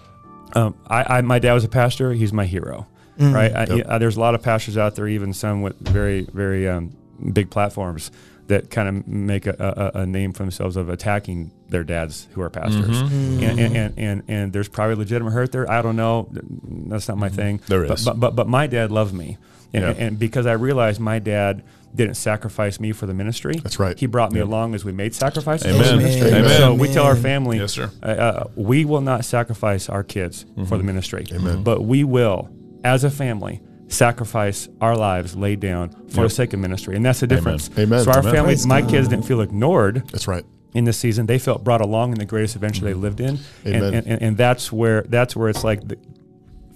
Um, I, I, my dad was a pastor. He's my hero, right? I, I- there's a lot of pastors out there, even some with very, very um, big platforms that kind of make a, a, a name for themselves of attacking their dads who are pastors. And, and, and, and, and there's probably legitimate hurt there. I don't know. That's not my thing. There But- But, but, but my dad loved me. And, Yeah. and because I realized my dad didn't sacrifice me for the ministry. That's right. He brought me along as we made sacrifices for the Amen. ministry. Amen. So we tell our family, Yes, sir. uh, uh, we will not sacrifice our kids for Mm-hmm. the ministry, Amen. but we will, as a family, sacrifice our lives laid down for the sake of ministry, and that's the difference. Amen. So our Amen. family, Praise my God. kids didn't feel ignored That's right. in this season. They felt brought along in the greatest adventure they lived in, and, Mm-hmm. Amen. and, and, and that's where that's where it's like. The,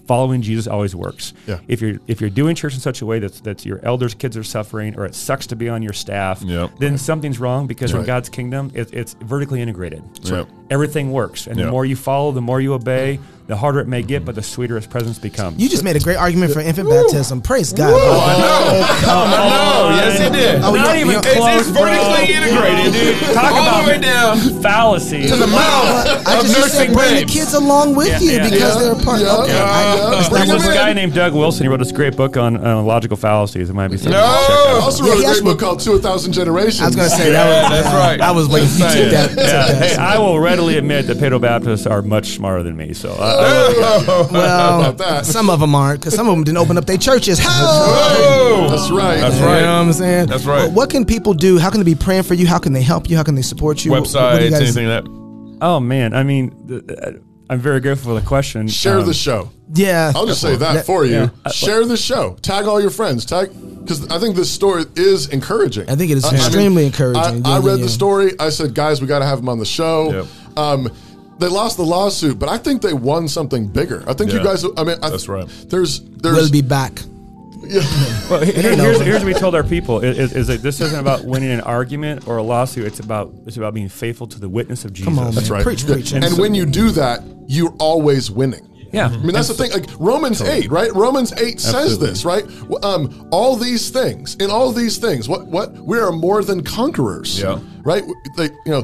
Following Jesus always works. Yeah. If you're if you're doing church in such a way that that's your elders' kids are suffering, or it sucks to be on your staff, Yep. then something's wrong because in. God's kingdom, it, it's vertically integrated Yep. everything works. And Yeah. the more you follow, the more you obey, the harder it may get, but the sweeter its presence becomes. You just made a great argument for infant baptism. Praise God. I know come on yes it did Oh, Not you- even it's, close, it's vertically bro. integrated dude Talk all about the way down fallacy. to the mouth I of just you said nursing bring the kids along with Yeah, you yeah. because Yeah, they're a part. yeah, okay, yeah, I- yeah. it's Bring not them There's what- a in. guy named Doug Wilson. He wrote this great book on uh, logical fallacies. It might be something. to check I out. also wrote he a great book called To a Thousand Generations. I was gonna say that was that's right. I was waiting. Just You took that. took Yeah. that. Hey, I will readily admit that paedobaptists are much smarter than me. So uh, well, some of them aren't because some of them didn't open up their churches. How? Whoa. That's right. That's You right. know what I'm saying? That's right. Well, what can people do? How can they be praying for you? How can they help you? How can they support you? What- what do websites you guys- anything that oh man, I mean, th- uh, I'm very grateful for the question. Share Um, the show. Yeah. I'll just say that Yeah. for you. Yeah. Share the show. Tag all your friends. Tag because I think this story is encouraging. I think it is I- I mean, extremely encouraging. I, I read yeah. the story. I said, guys, we got to have him on the show. Yep. Um, they lost the lawsuit, but I think they won something bigger. I think you guys. I mean, I, That's right. There's there's We'll be back. Well, here- here's, over. here's what we told our people is, is, is that this isn't about winning an argument or a lawsuit. It's about it's about being faithful to the witness of Jesus. Come on, That's right. Preach, preach. And, when you do that, you're always winning. Yeah. I mean, that's the thing. Like Romans eight, right? Romans eight says Absolutely. this, right? Um, all these things, in all these things, what what we are more than conquerors. Yeah. Right. They, you know,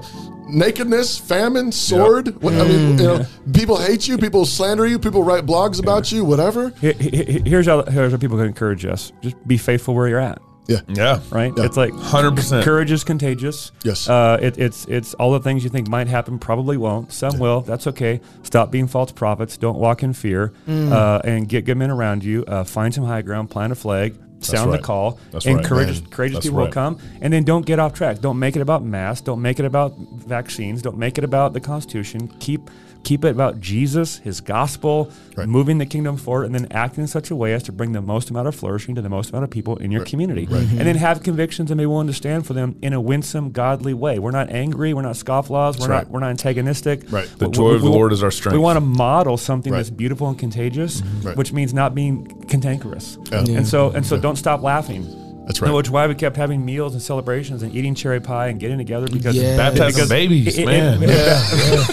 nakedness, famine, sword. What, I mean, you know, people hate you, people slander you, people write blogs about you, whatever. Here- here- Here's how here's how people can encourage us. Just be faithful where you're at. Yeah. Yeah. Right? Yeah. It's like 100%. Courage is contagious. Yes. Uh, it, it's it's all the things you think might happen probably won't. Some will. That's okay. Stop being false prophets. Don't walk in fear. Uh, and get good men around you. Uh, find some high ground. Plant a flag. Sound right. the call. That's and right, courageous, man. courageous That's people will come. And then don't get off track. Don't make it about masks. Don't make it about vaccines. Don't make it about the Constitution. Keep keep it about Jesus, His gospel, Right. moving the kingdom forward, and then acting in such a way as to bring the most amount of flourishing to the most amount of people in your community. And then have convictions and be willing to stand for them in a winsome, godly way. We're not angry. We're not scofflaws. We're right. not. We're not antagonistic. Right. The We- joy we- of the we- Lord is our strength. We want to model something Right. that's beautiful and contagious, mm-hmm. Right. which means not being cantankerous. Yeah. And so and so, don't stop laughing. That's right. Which is why we kept having meals and celebrations and eating cherry pie and getting together because Yeah. Baptizing babies, it- it- man. it-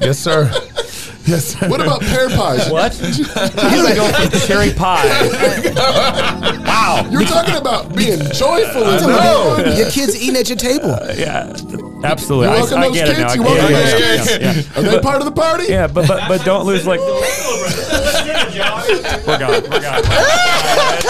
Yes, sir. Yes, sir. What about pear pies? What? He's gonna go for cherry pie. Wow. You're talking about being joyful and know. Your kids eating at your table. Yeah, absolutely. You welcome I those get it now. kids? I You get welcome it. those Yeah, kids? yeah, yeah. Are they part of the party? Yeah, but but but don't lose like we're gone. We're gone.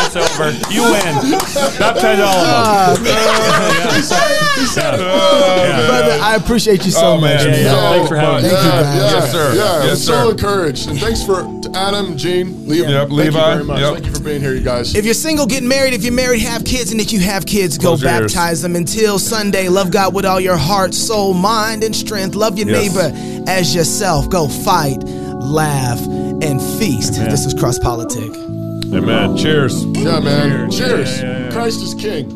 It's over. You win. Baptize all of ah, them. He said it. He said it. Oh, brother, I appreciate you so Oh, much. Yeah, man. yeah. Thanks for having Thank us. you, Yeah, guys. yeah, Yes, sir. Yeah, Yes, I'm so encouraged. And thanks for to Adam, Gene, Levi. Yep, thank you very much. Yep. Thank you for being here, you guys. If you're single, get married. If you're married, have kids. And if you have kids, go Close your ears. baptize them. Until Sunday, love God with all your heart, soul, mind, and strength. Love your Yes. neighbor as yourself. Go fight, laugh, and feast. This is Cross Politic. Amen. Cheers. yeah, man. Cheers. Cheers. Yeah, yeah, yeah. Christ is King.